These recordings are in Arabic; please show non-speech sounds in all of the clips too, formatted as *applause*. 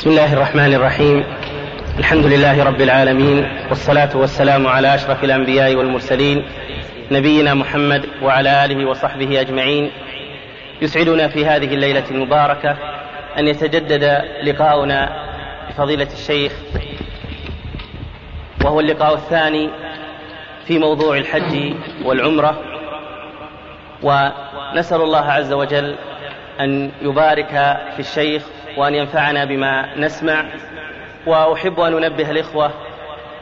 بسم الله الرحمن الرحيم. الحمد لله رب العالمين والصلاة والسلام على أشرف الأنبياء والمرسلين نبينا محمد وعلى آله وصحبه أجمعين. يسعدنا في هذه الليلة المباركة أن يتجدد لقاؤنا بفضيلة الشيخ وهو اللقاء الثاني في موضوع الحج والعمرة. ونسأل الله عز وجل أن يبارك في الشيخ وأن ينفعنا بما نسمع وأحب أن أنبه الإخوة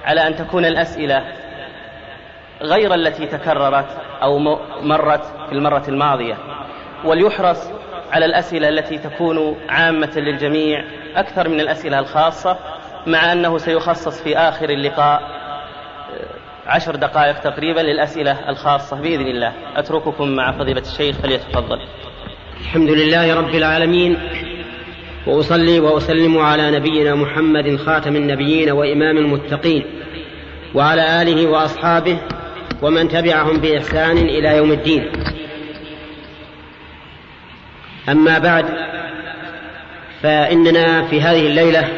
على أن تكون الأسئلة غير التي تكررت أو مرت في المرة الماضية وليحرص على الأسئلة التي تكون عامة للجميع أكثر من الأسئلة الخاصة مع أنه سيخصص في آخر اللقاء عشر دقائق تقريبا للأسئلة الخاصة بإذن الله. أترككم مع فضيلة الشيخ فليتفضل. الحمد لله رب العالمين. وأصلي وأسلم على نبينا محمد خاتم النبيين وإمام المتقين وعلى آله وأصحابه ومن تبعهم بإحسان إلى يوم الدين. أما بعد فإننا في هذه الليلة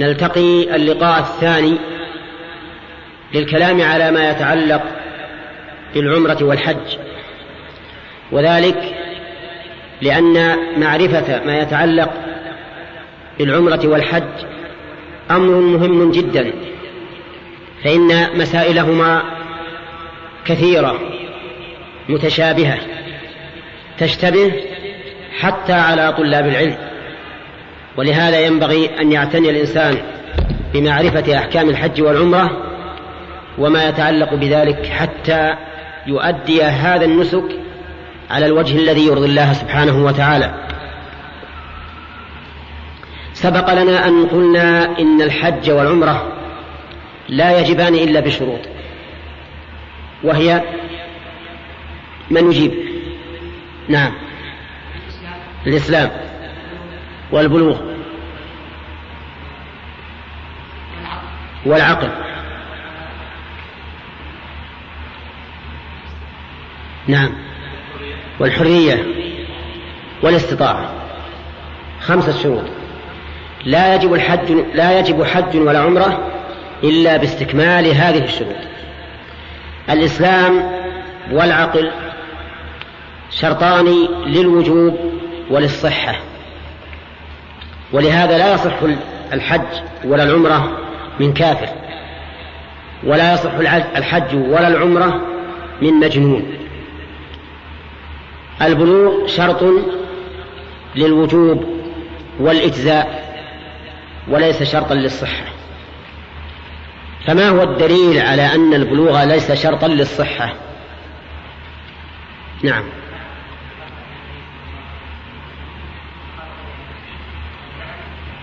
نلتقي اللقاء الثاني للكلام على ما يتعلق بالعمرة والحج وذلك لأن معرفة ما يتعلق بالعمرة والحج أمر مهم جدا فإن مسائلهما كثيرة متشابهة تشتبه حتى على طلاب العلم ولهذا ينبغي أن يعتني الإنسان بمعرفة أحكام الحج والعمرة وما يتعلق بذلك حتى يؤدي هذا النسك على الوجه الذي يرضي الله سبحانه وتعالى. سبق لنا أن قلنا إن الحج والعمرة لا يجبان إلا بشروط وهي من يجيب. نعم. الإسلام والبلوغ والعقل. نعم. والحرية والاستطاعة. خمسة شروط. لا يجب الحج لا يجب حج ولا عمرة إلا باستكمال هذه الشروط. الإسلام والعقل شرطان للوجوب وللصحة. ولهذا لا يصح الحج ولا العمرة من كافر. ولا يصح الحج ولا العمرة من مجنون. البلوغ شرط للوجوب والإجزاء وليس شرطا للصحة. فما هو الدليل على أن البلوغ ليس شرطا للصحة؟ نعم.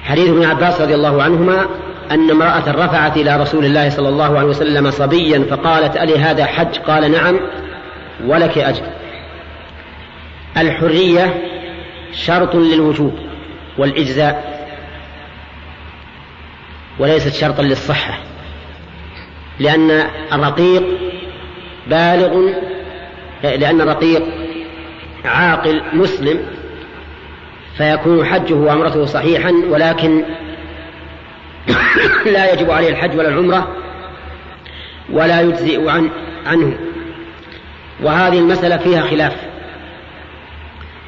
حديث ابن عباس رضي الله عنهما أن امرأة رفعت إلى رسول الله صلى الله عليه وسلم صبيا فقالت ألي هذا حج؟ قال نعم ولك أجر. الحرية شرط للوجوب والإجزاء وليست شرطا للصحة لأن الرقيق بالغ لأن الرقيق عاقل مسلم فيكون حجه وعمرته صحيحا ولكن *coughs* لا يجب عليه الحج ولا العمرة ولا يجزئ عن عنه. وهذه المسألة فيها خلاف.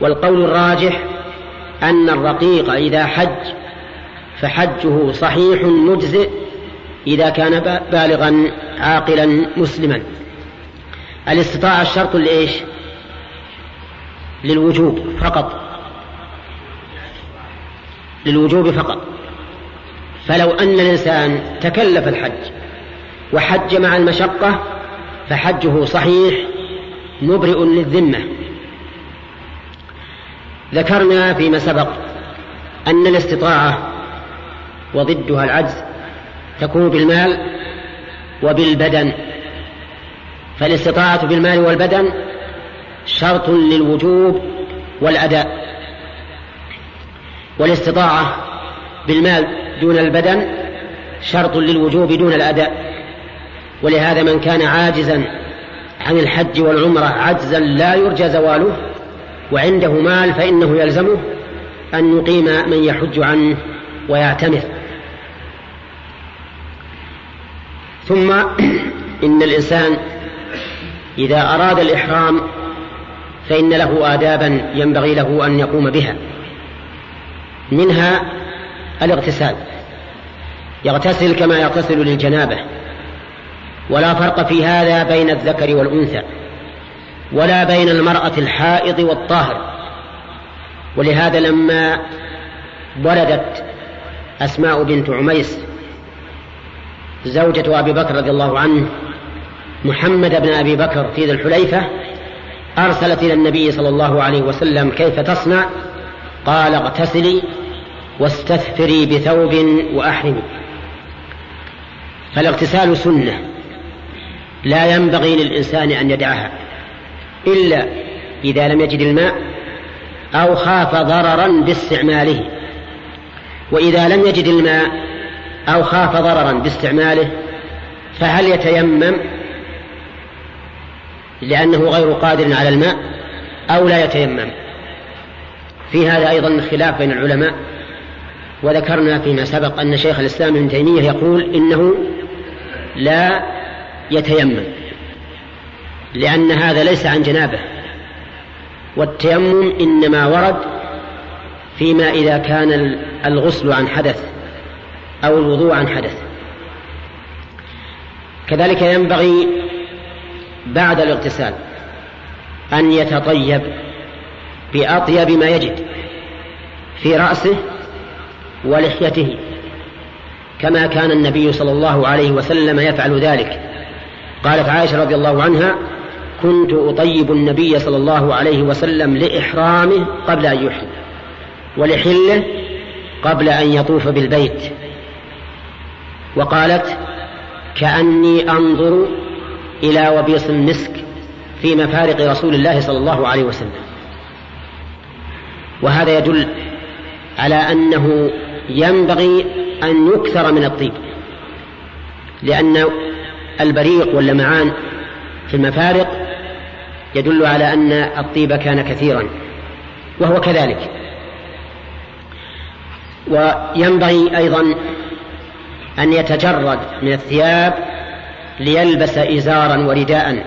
والقول الراجح أن الرقيق إذا حج فحجه صحيح مجزئ إذا كان بالغا عاقلا مسلما. الاستطاعة الشرط لإيش؟ للوجوب فقط. للوجوب فقط. فلو أن الإنسان تكلف الحج وحج مع المشقة فحجه صحيح مبرئ للذمة. ذكرنا فيما سبق أن الاستطاعة وضدها العجز تكون بالمال وبالبدن فالاستطاعة بالمال والبدن شرط للوجوب والأداء والاستطاعة بالمال دون البدن شرط للوجوب دون الأداء ولهذا من كان عاجزا عن الحج والعمرة عجزا لا يرجى زواله وعنده مال فإنه يلزمه أن يقيم من يحج عنه ويعتمر. ثم *clears throat* إن الإنسان إذا أراد الإحرام فإن له آدابا ينبغي له أن يقوم بها. منها الاغتسال. يغتسل كما يغتسل للجنابة. ولا فرق في هذا بين الذكر والأنثى. ولا بين المرأة الحائض والطاهر. ولهذا لما ولدت أسماء بنت عميس زوجة أبي بكر رضي الله عنه محمد بن أبي بكر في ذي الحليفة أرسلت إلى النبي صلى الله عليه وسلم كيف تصنع؟ قال اغتسلي واستثفري بثوب وأحرمي. فالاغتسال سنة لا ينبغي للإنسان أن يدعها. إلا إذا لم يجد الماء أو خاف ضررا باستعماله. وإذا لم يجد الماء أو خاف ضررا باستعماله فهل يتيمم؟ لأنه غير قادر على الماء أو لا يتيمم. في هذا أيضا خلاف بين العلماء. وذكرنا فيما سبق أن شيخ الإسلام ابن تيمية يقول إنه لا يتيمم. لأن هذا ليس عن جنابه. والتيمم إنما ورد فيما إذا كان الغسل عن حدث أو الوضوء عن حدث. كذلك ينبغي بعد الاغتسال أن يتطيب بأطيب ما يجد في رأسه ولحيته كما كان النبي صلى الله عليه وسلم يفعل ذلك. قالت عائشة رضي الله عنها كنت أطيب النبي صلى الله عليه وسلم لإحرامه قبل أن يحرم ولحله قبل أن يطوف بالبيت. وقالت كأني أنظر إلى وبيص المسك في مفارق رسول الله صلى الله عليه وسلم. وهذا يدل على أنه ينبغي أن يكثر من الطيب لأن البريق واللمعان في المفارق يدل على أن الطيب كان كثيرا وهو كذلك. وينبغي أيضا أن يتجرد من الثياب ليلبس إزارا ورداء.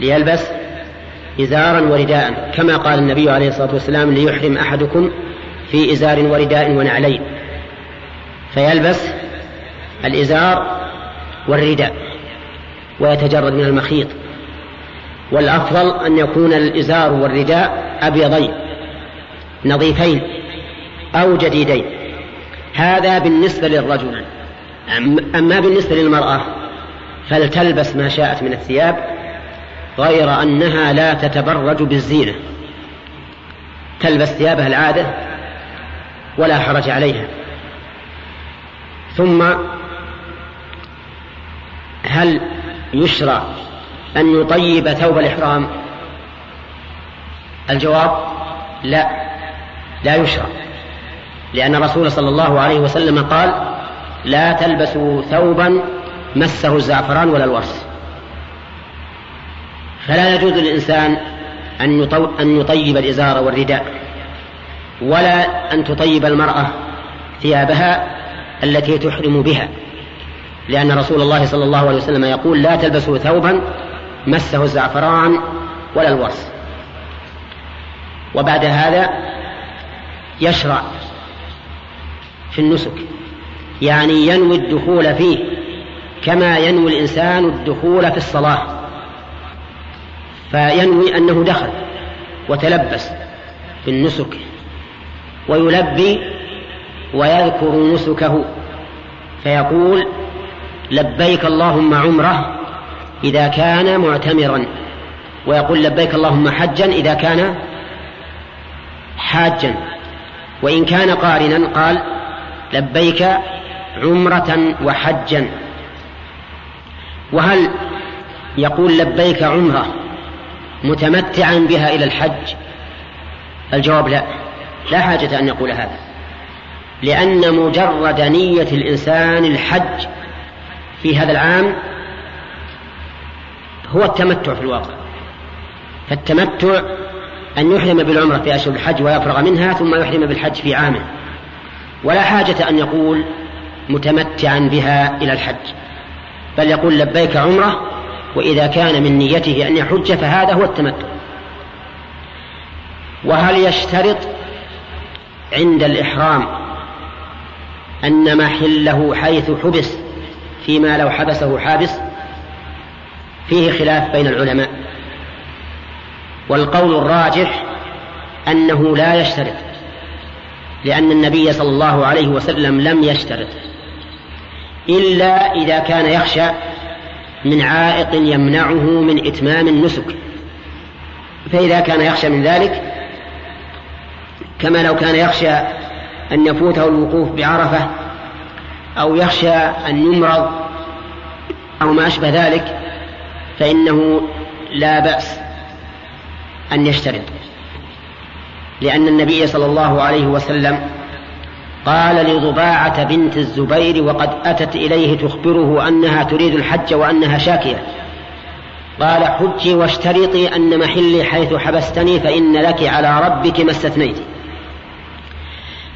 ليلبس إزارا ورداء كما قال النبي عليه الصلاة والسلام ليحرم أحدكم في إزار ورداء ونعلين. فيلبس الإزار والرداء ويتجرد من المخيط. والأفضل أن يكون الإزار والرداء أبيضين نظيفين أو جديدين. هذا بالنسبة للرجل. أما بالنسبة للمرأة فلتلبس ما شاءت من الثياب غير أنها لا تتبرج بالزينة. تلبس ثيابها العادة ولا حرج عليها. ثم هل يشرع أن يطيب ثوب الإحرام؟ الجواب لا لا يشرع لأن الرسول صلى الله عليه وسلم قال لا تلبسوا ثوبا مسه الزعفران ولا الورس فلا يجوز للإنسان أن أن يطيب الإزار والرداء ولا أن تطيب المرأة ثيابها التي تحرم بها لأن رسول الله صلى الله عليه وسلم يقول لا تلبسوا ثوبا مسه الزعفران ولا الورس وبعد هذا يشرع في النسك يعني ينوي الدخول فيه كما ينوي الإنسان الدخول في الصلاة. فينوي أنه دخل وتلبس بالنسك ويلبي ويذكر نسكه فيقول لبيك اللهم عمره إذا كان معتمرا. ويقول لبيك اللهم حجا إذا كان حاجا. وإن كان قارنا قال لبيك عمرة وحجا. وهل يقول لبيك عمرة متمتعا بها إلى الحج؟ الجواب لا. لا حاجة أن يقول هذا. لأن مجرد نية الإنسان الحج في هذا العام هو التمتع في الواقع. فالتمتع أن يحرم بالعمرة في أشهر الحج ويفرغ منها ثم يحرم بالحج في عامه. ولا حاجة أن يقول متمتعا بها إلى الحج. بل يقول لبيك عمرة وإذا كان من نيته أن يحج فهذا هو التمتع. وهل يشترط عند الإحرام أن محله حيث حبس فيما لو حبسه حابس؟ فيه خلاف بين العلماء. والقول الراجح أنه لا يشترط لأن النبي صلى الله عليه وسلم لم يشترط إلا إذا كان يخشى من عائق يمنعه من إتمام النسك. فإذا كان يخشى من ذلك كما لو كان يخشى أن يفوته الوقوف بعرفة أو يخشى أن يمرض أو ما أشبه ذلك فإنه لا بأس أن يشترط لأن النبي صلى الله عليه وسلم قال لضباعة بنت الزبير وقد أتت إليه تخبره أنها تريد الحج وأنها شاكية. قال حجي واشترطي أن محلي حيث حبستني فإن لك على ربك ما استثنيت.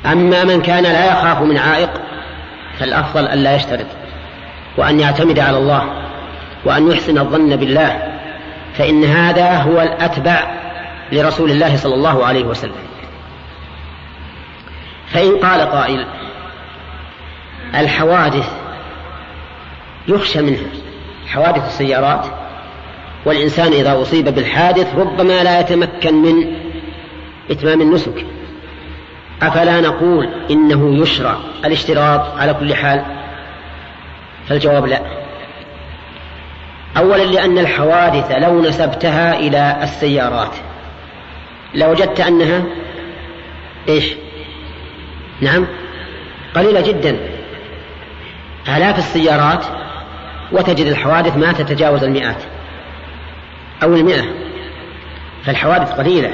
أما من كان لا يخاف من عائق فالأفضل أن لا يشترط وأن يعتمد على الله. وأن يحسن الظن بالله فإن هذا هو الأتبع لرسول الله صلى الله عليه وسلم. فإن قال قائل الحوادث يخشى منها حوادث السيارات والإنسان إذا أصيب بالحادث ربما لا يتمكن من إتمام النسك. أفلا نقول إنه يشرع الاشتراط على كل حال؟ فالجواب لا. أولا لأن الحوادث لو نسبتها إلى السيارات. لوجدت أنها إيش؟ نعم قليلة جدا. آلاف السيارات وتجد الحوادث ما تتجاوز المئات أو المئة فالحوادث قليلة.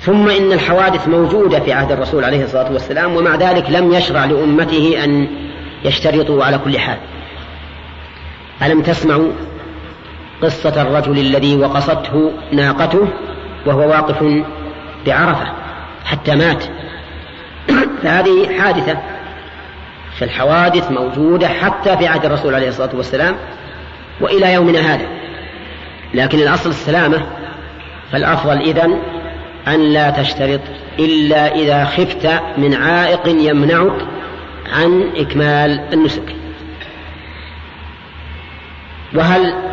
ثم إن الحوادث موجودة في عهد الرسول عليه الصلاة والسلام ومع ذلك لم يشرع لأمته أن يشترطوا على كل حال. ألم تسمعوا قصة الرجل الذي وقصته ناقته وهو واقف بعرفة حتى مات. *clears throat* فهذه حادثة. فالحوادث موجودة حتى في عهد الرسول عليه الصلاة والسلام وإلى يومنا هذا. لكن الأصل السلامة فالأفضل إذن أن لا تشترط إلا إذا خفت من عائق يمنعك عن إكمال النسك. وهل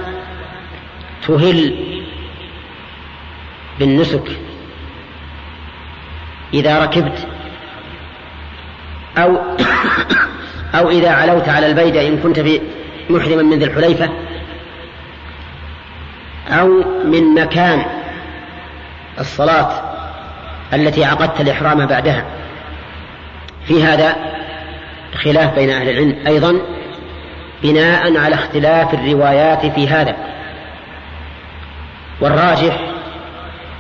تهل بالنسك إذا ركبت أو *coughs* أو إذا علوت على البيدة إن كنت في محرما من ذي الحليفة أو من مكان الصلاة التي عقدت الإحرام بعدها. في هذا خلاف بين أهل العلم. أيضا بناء على اختلاف الروايات في هذا. والراجح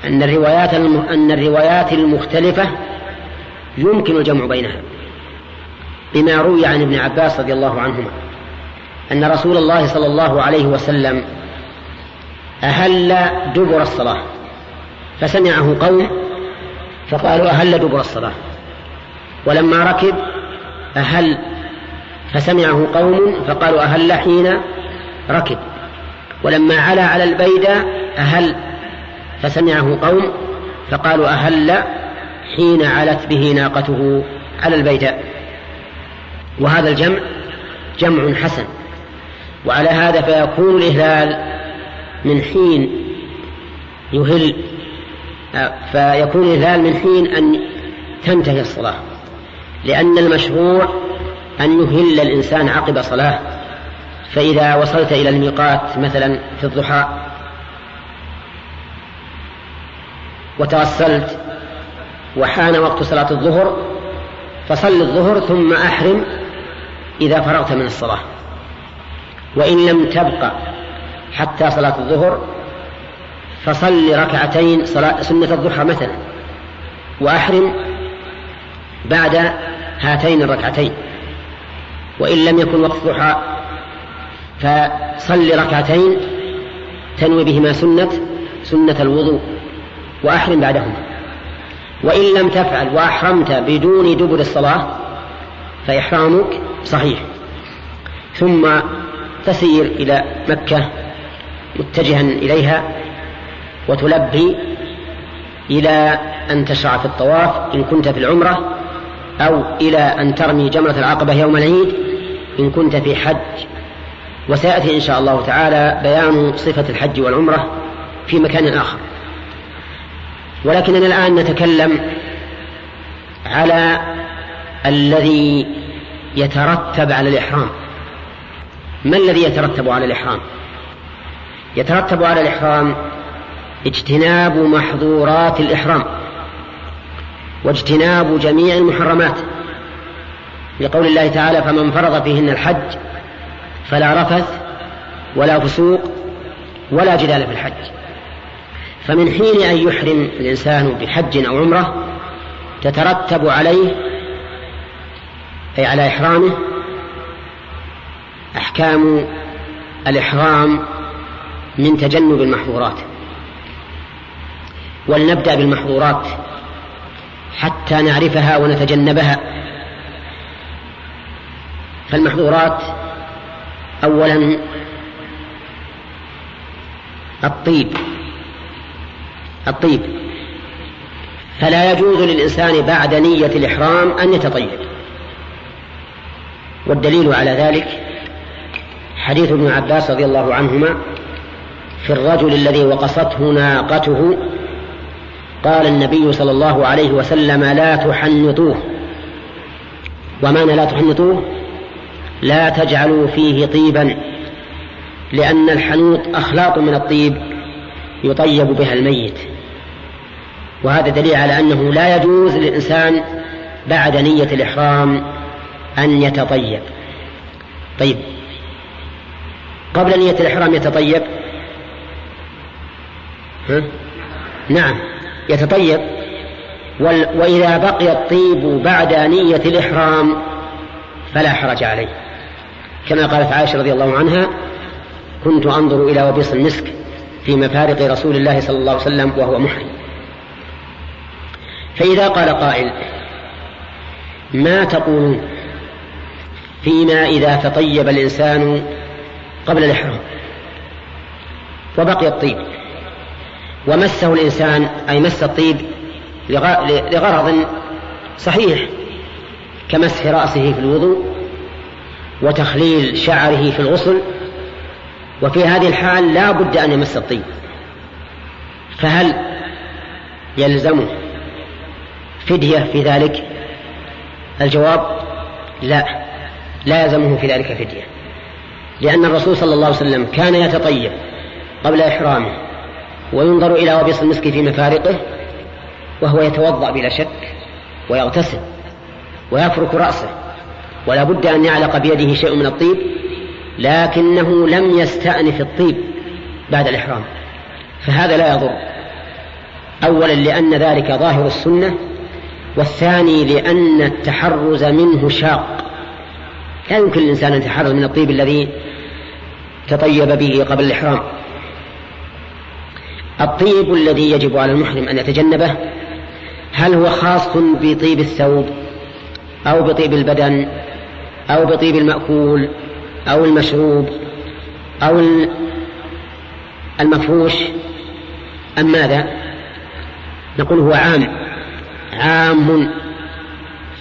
أن الروايات أن الروايات المختلفة يمكن الجمع بينها بما روي عن ابن عباس رضي الله عنهما أن رسول الله صلى الله عليه وسلم أهل دبر الصلاة فسمعه قوم فقالوا أهل دبر الصلاة ولما ركب أهل فسمعه قوم فقالوا أهل حين ركب. ولما علا على البيدة أهل فسمعه قوم فقالوا أهل حين علت به ناقته على البيداء وهذا الجمع جمع حسن وعلى هذا فيكون الإهلال من حين يهل فيكون الإهلال من حين أن تنتهي الصلاة لأن المشروع أن يهل الإنسان عقب صلاة. فإذا وصلت إلى الميقات مثلا في الضحى وتوسلت وحان وقت صلاة الظهر فصل الظهر ثم أحرم إذا فرغت من الصلاة. وإن لم تبقى حتى صلاة الظهر فصل ركعتين صلاة سنة الضحى مثلا وأحرم بعد هاتين الركعتين. وإن لم يكن وقت ضحى فصل ركعتين تنوي بهما سنة سنة الوضوء وأحرم بعدهما. وإن لم تفعل وأحرمت بدون دبر الصلاة فإحرامك صحيح. ثم تسير إلى مكة متجها إليها وتلبي إلى أن تشرع في الطواف إن كنت في العمرة أو إلى أن ترمي جمرة العقبة يوم العيد إن كنت في حج وسيأتي إن شاء الله تعالى بيان صفة الحج والعمرة في مكان آخر. ولكننا الآن نتكلم على الذي يترتب على الإحرام. ما الذي يترتب على الإحرام؟ يترتب على الإحرام اجتناب محظورات الإحرام واجتناب جميع المحرمات. لقول الله تعالى فمن فرض فيهن الحج فلا رفث ولا فسوق ولا جدال في الحج. فمن حين أن يحرم الإنسان بحج أو عمرة تترتب عليه أي على إحرامه أحكام الإحرام من تجنب المحظورات. ولنبدأ بالمحظورات حتى نعرفها ونتجنبها. فالمحظورات أولا الطيب. الطيب. فلا يجوز للإنسان بعد نية الإحرام أن يتطيب. والدليل على ذلك حديث ابن عباس رضي الله عنهما في الرجل الذي وقصته ناقته قال النبي صلى الله عليه وسلم لا تحنطوه. ومعنى لا تحنطوه؟ لا تجعلوا فيه طيبا لأن الحنوط أخلاط من الطيب يطيب بها الميت. وهذا دليل على أنه لا يجوز للإنسان بعد نية الإحرام أن يتطيب. طيب قبل نية الإحرام يتطيب؟ ها؟ نعم يتطيب. وإذا بقي الطيب بعد نية الإحرام فلا حرج عليه. كما قالت عائشة رضي الله عنها كنت أنظر إلى وبيص المسك في مفارق رسول الله صلى الله عليه وسلم وهو محرم. فإذا قال قائل ما تقولون فيما إذا تطيب الإنسان قبل الإحرام؟ وبقي الطيب. ومسه الإنسان أي مس الطيب لغرض صحيح كمسح رأسه في الوضوء وتخليل شعره في الغسل وفي هذه الحال لا بد أن يمس الطيب. فهل يلزمه فدية في ذلك؟ الجواب لا لا يلزمه في ذلك فدية. لأن الرسول صلى الله عليه وسلم كان يتطيب قبل إحرامه وينظر إلى وبيص المسك في مفارقه وهو يتوضأ بلا شك ويغتسل ويفرك رأسه. ولا بد أن يعلق بيده شيء من الطيب لكنه لم يستأنف الطيب بعد الإحرام. فهذا لا يضر. أولا لأن ذلك ظاهر السنة والثاني لأن التحرز منه شاق. لا يمكن الإنسان أن يتحرز من الطيب الذي تطيب به قبل الإحرام. الطيب الذي يجب على المحرم أن يتجنبه هل هو خاص بطيب الثوب أو بطيب البدن؟ أو بطيب المأكول أو المشروب أو المفروش. أم ماذا؟ نقول هو عام عام.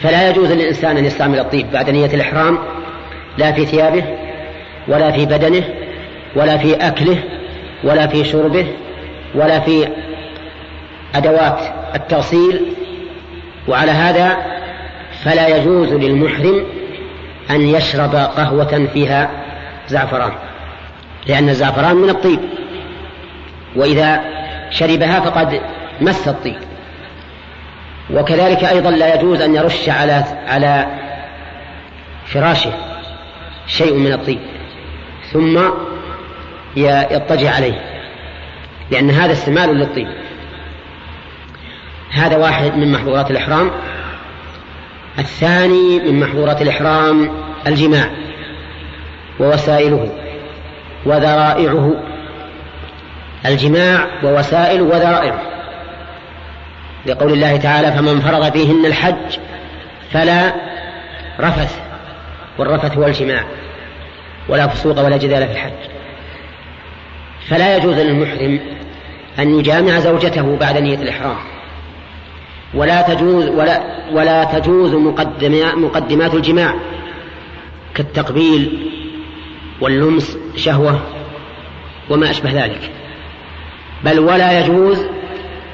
فلا يجوز للإنسان أن يستعمل الطيب بعد نية الإحرام لا في ثيابه ولا في بدنه ولا في أكله ولا في شربه ولا في أدوات التغسيل. وعلى هذا فلا يجوز للمحرم أن يشرب قهوة فيها زعفران لأن الزعفران من الطيب وإذا شربها فقد مس الطيب. وكذلك أيضا لا يجوز أن يرش على على فراشه شيء من الطيب ثم يضطجع عليه لأن هذا استعمال للطيب. هذا واحد من محظورات الإحرام. الثاني من محظورات الإحرام الجماع ووسائله وذرائعه. الجماع ووسائل وذرائعه لقول الله تعالى فمن فرض فيهن الحج فلا رفث والرفث هو الجماع ولا فسوق ولا جدال في الحج. فلا يجوز للمحرم أن يجامع زوجته بعد نية الإحرام. ولا تجوز ولا ولا تجوز مقدمات الجماع كالتقبيل واللمس شهوة وما أشبه ذلك. بل ولا يجوز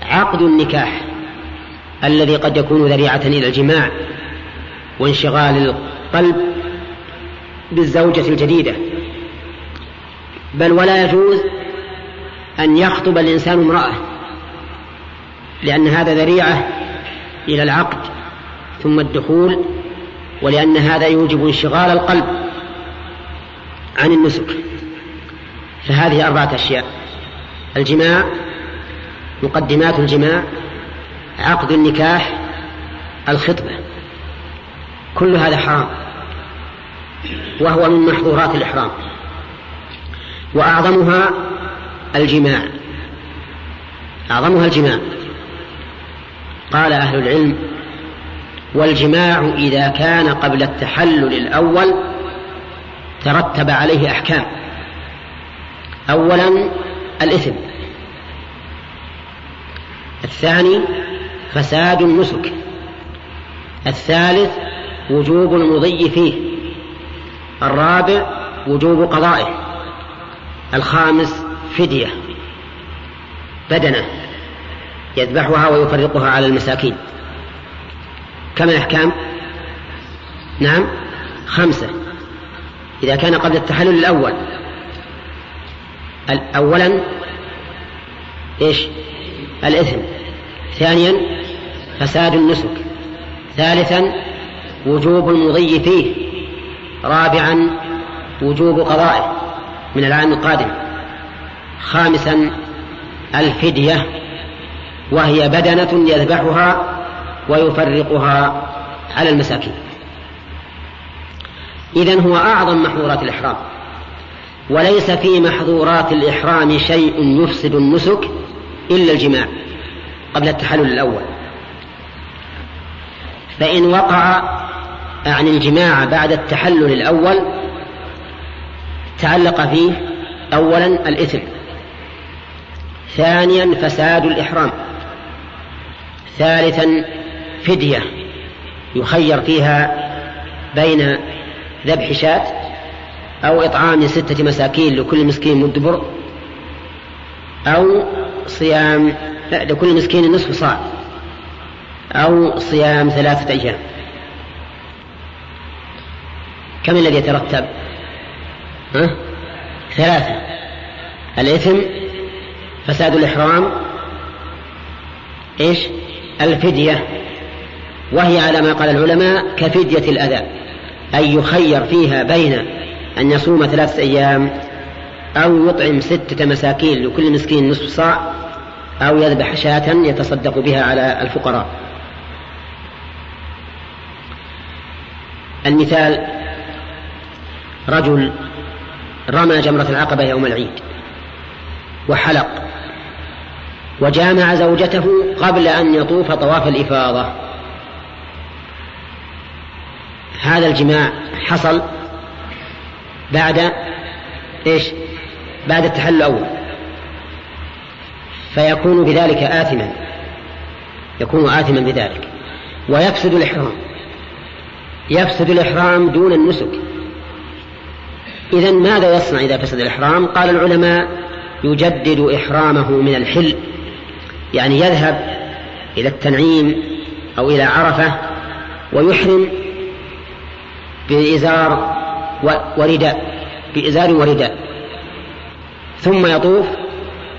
عقد النكاح الذي قد يكون ذريعة إلى الجماع وانشغال القلب بالزوجة الجديدة. بل ولا يجوز أن يخطب الإنسان امرأة لأن هذا ذريعة إلى العقد ثم الدخول ولأن هذا يوجب انشغال القلب عن النسك. فهذه أربعة أشياء الجماع مقدمات الجماع عقد النكاح الخطبة. كل هذا حرام وهو من محظورات الإحرام. وأعظمها الجماع أعظمها الجماع. قال أهل العلم والجماع إذا كان قبل التحلل الأول ترتب عليه أحكام. أولا الإثم. الثاني فساد النسك. الثالث وجوب المضي فيه. الرابع وجوب قضائه. الخامس فدية. بدنة. يذبحها ويفرقها على المساكين. كم الأحكام؟ نعم خمسة. إذا كان قبل التحلل الأول. أولا إيش؟ الإثم. ثانيا فساد النسك. ثالثا وجوب المضي فيه. رابعا وجوب قضائه من العام القادم. خامسا الفدية. وهي بدنة يذبحها ويفرقها على المساكين. إذن هو أعظم محظورات الإحرام. وليس في محظورات الإحرام شيء يفسد النسك إلا الجماع قبل التحلل الأول. فإن وقع عن الجماع بعد التحلل الأول تعلق فيه أولا الإثم. ثانيا فساد الإحرام. ثالثا فدية يخير فيها بين ذبح شاة أو إطعام ستة مساكين لكل مسكين مد بر أو صيام لكل مسكين نصف صاع أو صيام ثلاثة أيام. كم الذي يترتب؟ ها؟ ثلاثة. الإثم فساد الإحرام. إيش؟ الفدية وهي على ما قال العلماء كفدية الأذى أي يخير فيها بين أن يصوم ثلاثة أيام أو يطعم ستة مساكين لكل مسكين نصف صاع أو يذبح شاة يتصدق بها على الفقراء. المثال رجل رمى جمرة العقبة يوم العيد وحلق وجامع زوجته قبل أن يطوف طواف الإفاضة. هذا الجماع حصل بعد إيش؟ بعد التحلل الأول. فيكون بذلك آثما. يكون آثما بذلك. ويفسد الإحرام. يفسد الإحرام دون النسك. إذا ماذا يصنع إذا فسد الإحرام؟ قال العلماء يجدد إحرامه من الحل. يعني يذهب إلى التنعيم أو إلى عرفة ويحرم بإزار ورداء بإزار ورداء. ثم يطوف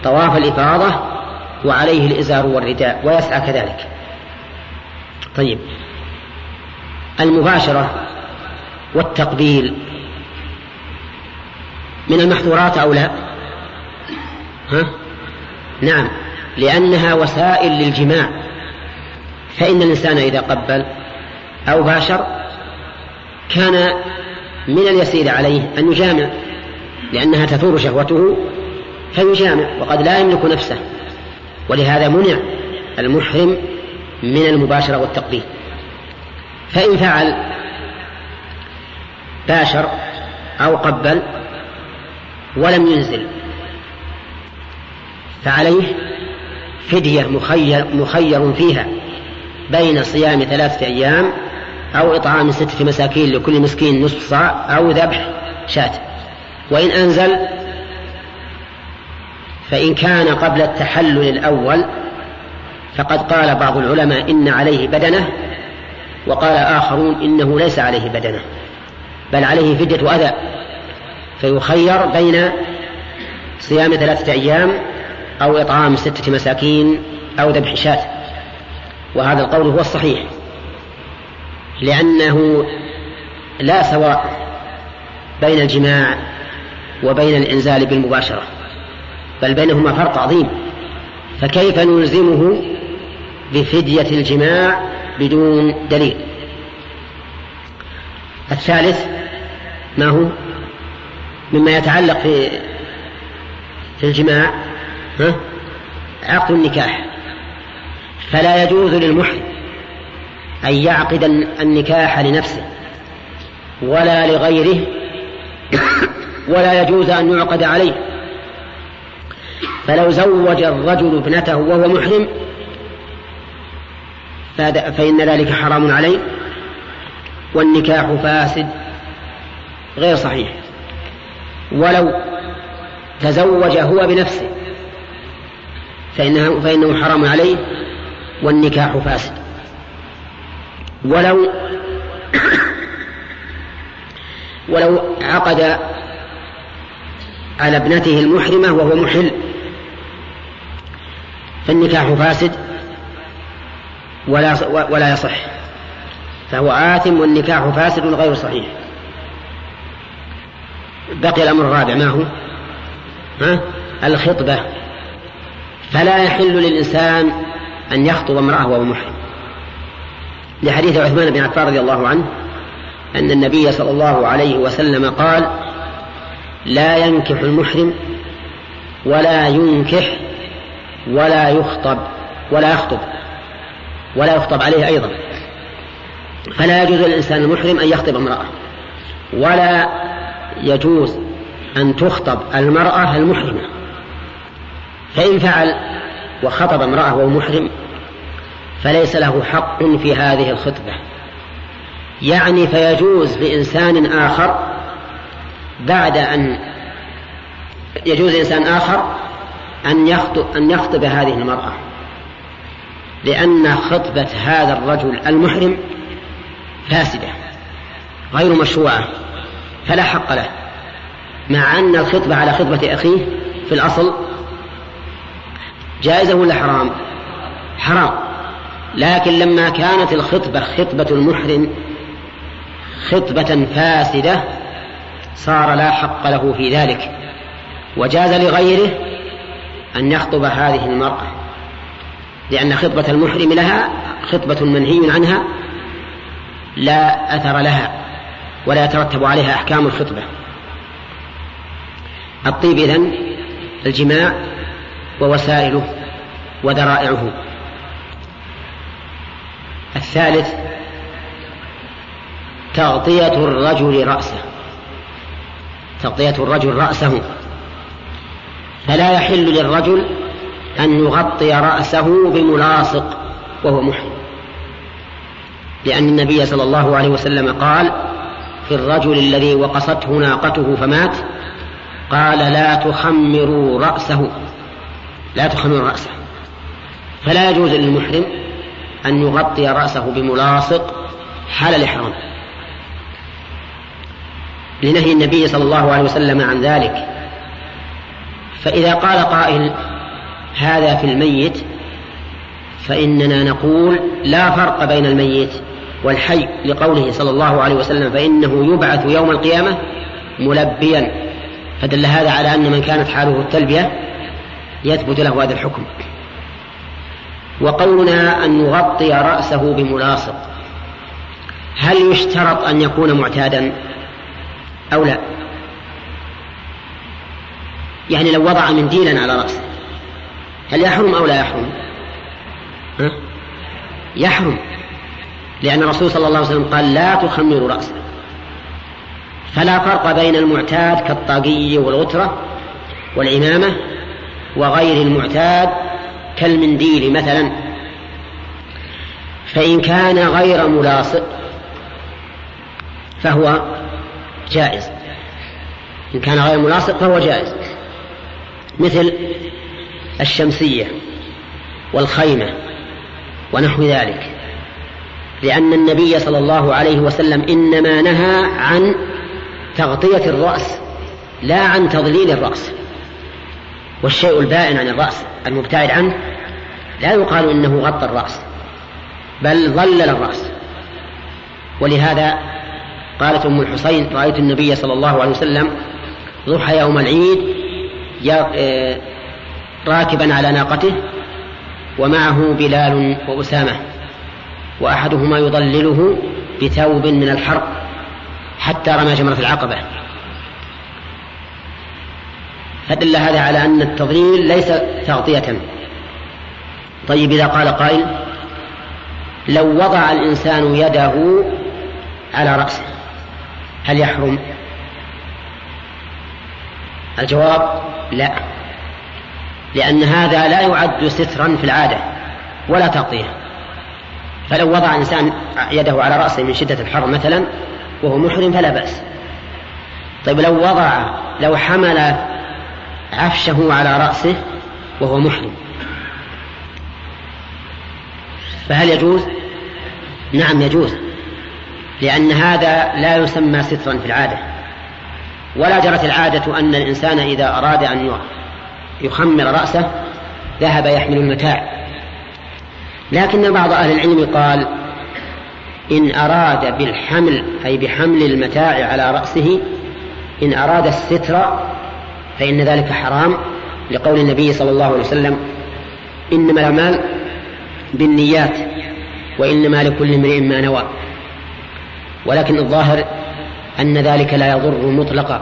طواف الإفاضة وعليه الإزار والرداء ويسعى كذلك. طيب. المباشرة والتقبيل من المحظورات أو لا؟ ها؟ نعم. لأنها وسائل للجماع. فإن الإنسان إذا قبل أو باشر كان من اليسير عليه أن يجامع لأنها تثور شهوته فيجامع وقد لا يملك نفسه. ولهذا منع المحرم من المباشرة والتقبيل. فإن فعل باشر أو قبل ولم ينزل فعليه فدية مخير, مخير فيها بين صيام ثلاثة أيام أو إطعام ستة مساكين لكل مسكين نصف صاع أو ذبح شاة. وإن أنزل فإن كان قبل التحلل الأول فقد قال بعض العلماء إن عليه بدنة وقال آخرون إنه ليس عليه بدنة بل عليه فدية أذى. فيخير بين صيام ثلاثة أيام أو إطعام ستة مساكين أو ذبح شاة. وهذا القول هو الصحيح. لأنه لا سواء بين الجماع وبين الإنزال بالمباشرة بل بينهما فرق عظيم. فكيف نلزمه بفدية الجماع بدون دليل؟ الثالث ما هو؟ مما يتعلق في الجماع؟ عقد النكاح. فلا يجوز للمحرم أن يعقد النكاح لنفسه ولا لغيره *coughs* ولا يجوز أن يعقد عليه. فلو زوج الرجل ابنته وهو محرم فإن ذلك حرام عليه والنكاح فاسد غير صحيح. ولو تزوج هو بنفسه فإنه, فإنه حرام عليه والنكاح فاسد. ولو ولو عقد على ابنته المحرمة وهو محل فالنكاح فاسد ولا ولا يصح. فهو آثم والنكاح فاسد غير صحيح. بقي الأمر الرابع ما هو؟ ها؟ الخطبة. فلا يحل للإنسان أن يخطب امرأة وهو محرم. لحديث عثمان بن عفان رضي الله عنه أن النبي صلى الله عليه وسلم قال لا ينكح المحرم ولا ينكح ولا يخطب ولا يخطب ولا يخطب عليه أيضا. فلا يجوز للإنسان المحرم أن يخطب امرأة ولا يجوز أن تخطب المرأة المحرمة. فإن فعل وخطب امرأة وهو محرم فليس له حق في هذه الخطبة. يعني فيجوز لإنسان آخر بعد أن يجوز لإنسان آخر أن يخطب, أن يخطب هذه المرأة لأن خطبة هذا الرجل المحرم فاسدة غير مشروعة فلا حق له مع أن الخطبة على خطبة أخيه في الأصل جائزة ولا حرام؟ حرام. لكن لما كانت الخطبة خطبة المحرم خطبة فاسدة صار لا حق له في ذلك. وجاز لغيره أن يخطب هذه المرأة لأن خطبة المحرم لها خطبة منهي عنها لا أثر لها ولا يترتب عليها أحكام الخطبة. الطيب إذن الجماع ووسائله وذرائعه الثالث تغطية الرجل رأسه. تغطية الرجل رأسه. فلا يحل للرجل أن يغطي رأسه بملاصق وهو محرم. لأن النبي صلى الله عليه وسلم قال في الرجل الذي وقصته ناقته فمات قال لا تخمروا رأسه. لا تخمروا رأسه. فلا يجوز للمحرم أن يغطي رأسه بملاصق حال الإحرام. لنهي النبي صلى الله عليه وسلم عن ذلك. فإذا قال قائل هذا في الميت فإننا نقول لا فرق بين الميت والحي لقوله صلى الله عليه وسلم فإنه يبعث يوم القيامة ملبيا. فدل هذا على أن من كانت حاله التلبية يثبت له هذا الحكم. وقولنا أن نغطي رأسه بملاصق. هل يشترط أن يكون معتادا أو لا؟ يعني لو وضع منديلا على رأسه هل يحرم أو لا يحرم؟ ها؟ يحرم لأن الرسول صلى الله عليه وسلم قال لا تخمر رأسه فلا فرق بين المعتاد كالطاقية والغترة والعمامة وغير المعتاد كالمنديل مثلا. فإن كان غير ملاصق فهو جائز. إن كان غير ملاصق فهو جائز. مثل الشمسية والخيمة ونحو ذلك. لأن النبي صلى الله عليه وسلم إنما نهى عن تغطية الرأس لا عن تضليل الرأس. والشيء البائن عن الرأس المبتعد عنه لا يقال إنه غطى الرأس بل ظلل الرأس. ولهذا قالت أم الحسين رأيت النبي صلى الله عليه وسلم ضحى يوم العيد آه، راكبا على ناقته ومعه بلال وأسامة وأحدهما يضلله بثوب من الحرق حتى رمى جمرة العقبة. فدل هذا على أن التضليل ليس تغطية طيب إذا قال قائل لو وضع الإنسان يده على رأسه هل يحرم؟ الجواب لا لأن هذا لا يعد سترا في العادة ولا تغطية. فلو وضع إنسان يده على رأسه من شدة الحر مثلا وهو محرم فلا بأس. طيب لو وضع لو حمل عفشه على رأسه وهو محرم. فهل يجوز؟ نعم يجوز لأن هذا لا يسمى سترا في العادة. ولا جرت العادة أن الإنسان إذا أراد أن يخمر رأسه ذهب يحمل المتاع. لكن بعض أهل العلم قال إن أراد بالحمل أي بحمل المتاع على رأسه إن أراد الستر فإن ذلك حرام لقول النبي صلى الله عليه وسلم إنما الأعمال بالنيات وإنما لكل امرئ ما نوى. ولكن الظاهر أن ذلك لا يضر مطلقا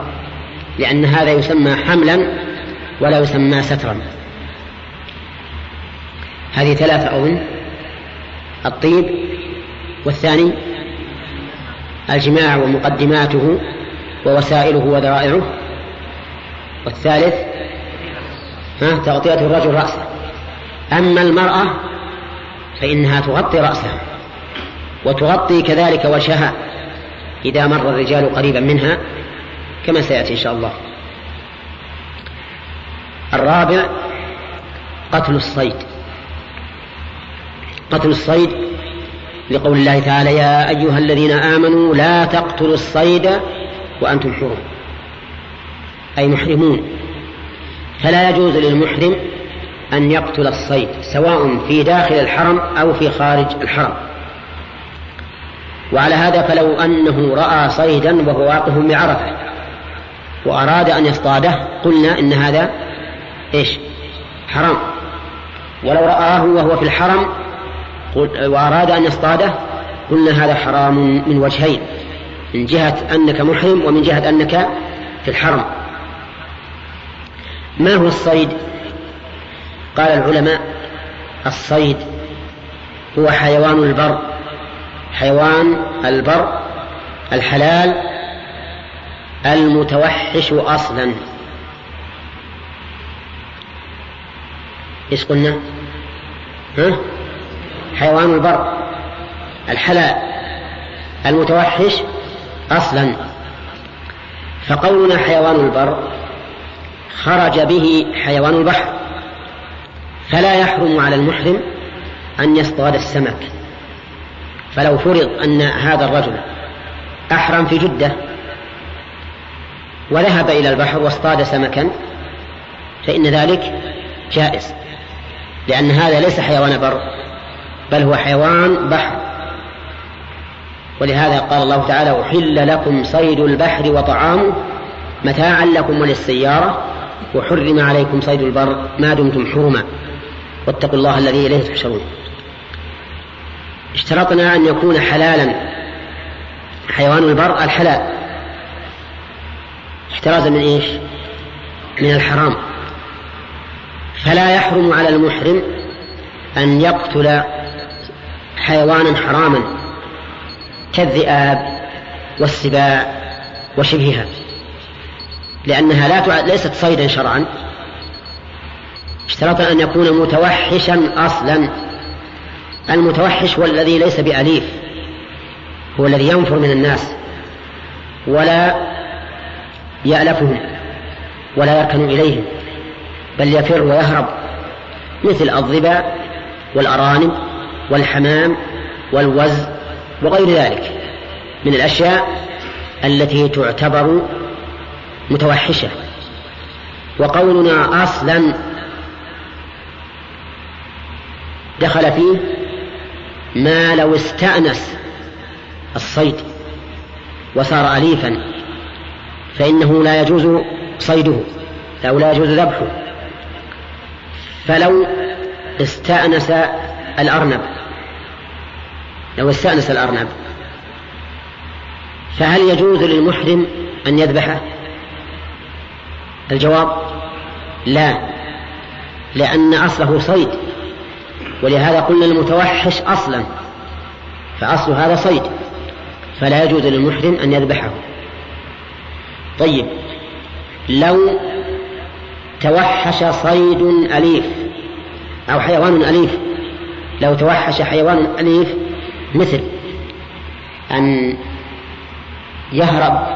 لأن هذا يسمى حملا ولا يسمى سترا. هذه ثلاثة أظن الطيب والثاني الجماع ومقدماته ووسائله وذرائعه. والثالث ها؟ تغطية الرجل رأسه. أما المرأة فإنها تغطي رأسها وتغطي كذلك وجهها إذا مر الرجال قريبا منها كما سيأتي إن شاء الله. الرابع قتل الصيد. قتل الصيد لقول الله تعالى يا أيها الذين آمنوا لا تقتلوا الصيد وأنتم حرم. أي محرمون. فلا يجوز للمحرم أن يقتل الصيد سواء في داخل الحرم أو في خارج الحرم. وعلى هذا فلو أنه رأى صيدا وهو واقف بعرفة وأراد أن يصطاده قلنا إن هذا إيش؟ حرام. ولو رآه وهو في الحرم وأراد أن يصطاده قلنا هذا حرام من وجهين من جهة أنك محرم ومن جهة أنك في الحرم. ما هو الصيد؟ قال العلماء الصيد هو حيوان البر. حيوان البر الحلال المتوحش أصلا. إيش قلنا؟ ها؟ حيوان البر الحلال المتوحش أصلا. فقولنا حيوان البر خرج به حيوان البحر. فلا يحرم على المحرم أن يصطاد السمك. فلو فرض أن هذا الرجل أحرم في جدة وذهب إلى البحر واصطاد سمكا فإن ذلك جائز لأن هذا ليس حيوان بر بل هو حيوان بحر. ولهذا قال الله تعالى أحل لكم صيد البحر وطعامه متاعا لكم وللسيارة. وحرم عليكم صيد البر ما دمتم حرما. واتقوا الله الذي إليه تحشرون. اشترطنا أن يكون حلالا. حيوان البر الحلال. احترازا من إيش؟ من الحرام. فلا يحرم على المحرم أن يقتل حيوانا حراما كالذئاب والسباع وشبهها. لأنها لا ليست صيدا شرعا. اشترط أن يكون متوحشا أصلا. المتوحش هو الذي ليس بأليف هو الذي ينفر من الناس ولا يألفهم ولا يركن إليهم بل يفر ويهرب مثل الظباء والأرانب والحمام والوز وغير ذلك من الأشياء التي تعتبر متوحشة. وقولنا أصلا دخل فيه ما لو استأنس الصيد وصار أليفا فإنه لا يجوز صيده أو لا يجوز ذبحه. فلو استأنس الأرنب لو استأنس الأرنب فهل يجوز للمحرم أن يذبحه؟ الجواب لا لأن أصله صيد ولهذا قلنا المتوحش أصلا فأصل هذا صيد فلا يجوز للمحرم أن يذبحه. طيب لو توحش صيد أليف أو حيوان أليف لو توحش حيوان أليف مثل أن يهرب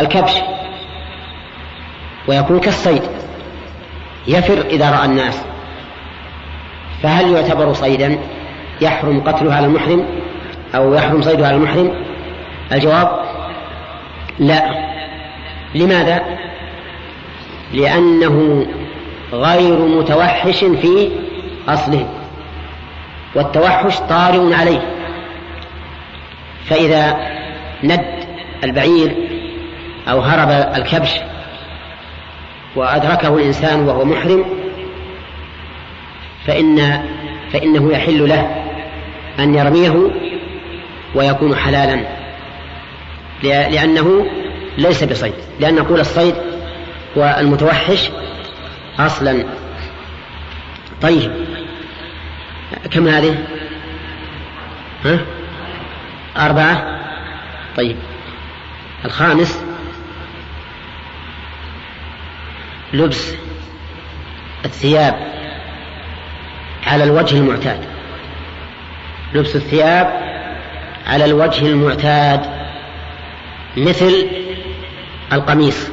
الكبش ويكون كالصيد. يفر إذا رأى الناس. فهل يعتبر صيدا يحرم قتله على المحرم أو يحرم صيده على المحرم؟ الجواب لا. لماذا؟ لأنه غير متوحش في أصله والتوحش طارئ عليه. فإذا ند البعير أو هرب الكبش وأدركه الإنسان وهو محرم فإن فإنه يحل له أن يرميه ويكون حلالا لأنه ليس بصيد لأن نقول الصيد هو المتوحش أصلا. طيب كم هذه؟ ها؟ أربعة؟ طيب الخامس؟ لبس الثياب على الوجه المعتاد. لبس الثياب على الوجه المعتاد مثل القميص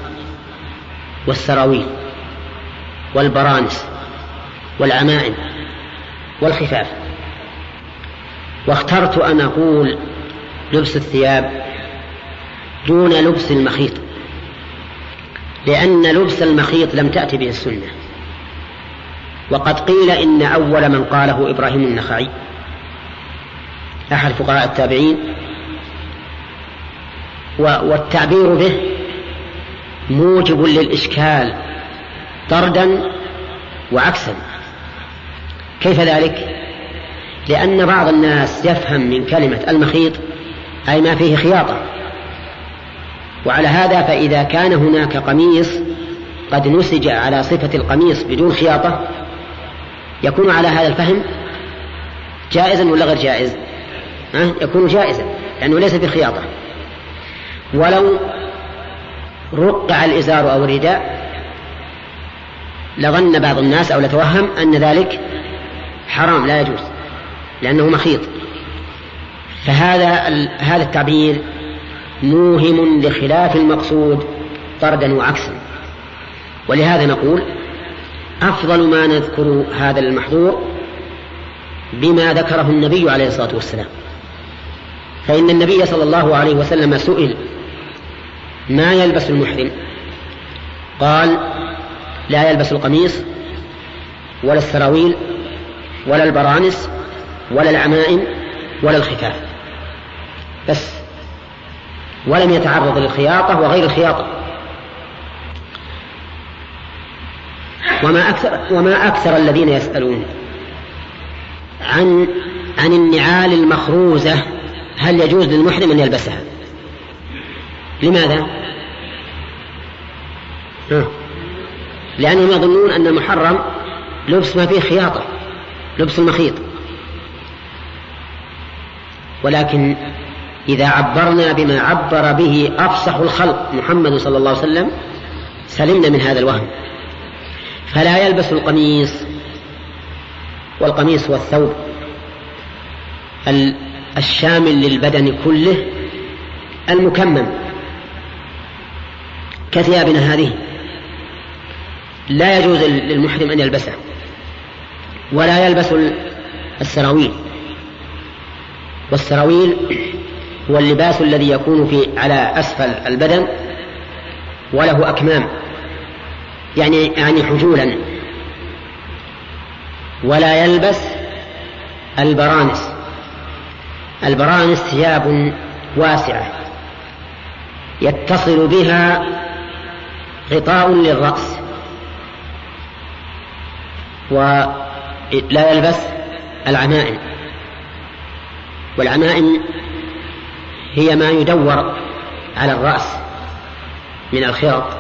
والسراويل والبرانس والعمائم والخفاف. واخترت أن أقول لبس الثياب دون لبس المخيط. لأن لبس المخيط لم تأتي به السنة. وقد قيل إن أول من قاله إبراهيم النخعي. أحد فقهاء التابعين. والتعبير به موجب للإشكال طردا وعكسا. كيف ذلك؟ لأن بعض الناس يفهم من كلمة المخيط أي ما فيه خياطة. وعلى هذا فإذا كان هناك قميص قد نسج على صفة القميص بدون خياطة يكون على هذا الفهم جائزا ولا غير جائز؟ ها؟ يكون جائزا لأنه ليس بخياطة ولو رقع الإزار أو الرداء لظن بعض الناس أو لتوهم أن ذلك حرام لا يجوز لأنه مخيط فهذا هذا التعبير موهم لخلاف المقصود طردا وعكسا. ولهذا نقول أفضل ما نذكر هذا المحظور بما ذكره النبي عليه الصلاة والسلام. فإن النبي صلى الله عليه وسلم سئل ما يلبس المحرم؟ قال لا يلبس القميص ولا السراويل ولا البرانس ولا العمائم ولا الخفاف. بس. ولم يتعرض للخياطة وغير الخياطة وما أكثر وما أكثر الذين يسألون عن عن النعال المخروزة هل يجوز للمحرم أن يلبسها؟ لماذا؟ لأنهم يظنون أن المحرم لبس ما فيه خياطة لبس المخيط ولكن إذا عبرنا بما عبر به أفصح الخلق محمد صلى الله عليه وسلم سلمنا من هذا الوهم. فلا يلبس القميص والقميص هو الثوب الشامل للبدن كله المكمم كثيابنا هذه. لا يجوز للمحرم أن يلبسه ولا يلبس السراويل. والسراويل هو اللباس الذي يكون في على أسفل البدن وله أكمام يعني يعني حجولا ولا يلبس البرانس. البرانس ثياب واسعة يتصل بها غطاء للرأس ولا يلبس العمائم. والعمائم هي ما يدور على الرأس من الخرق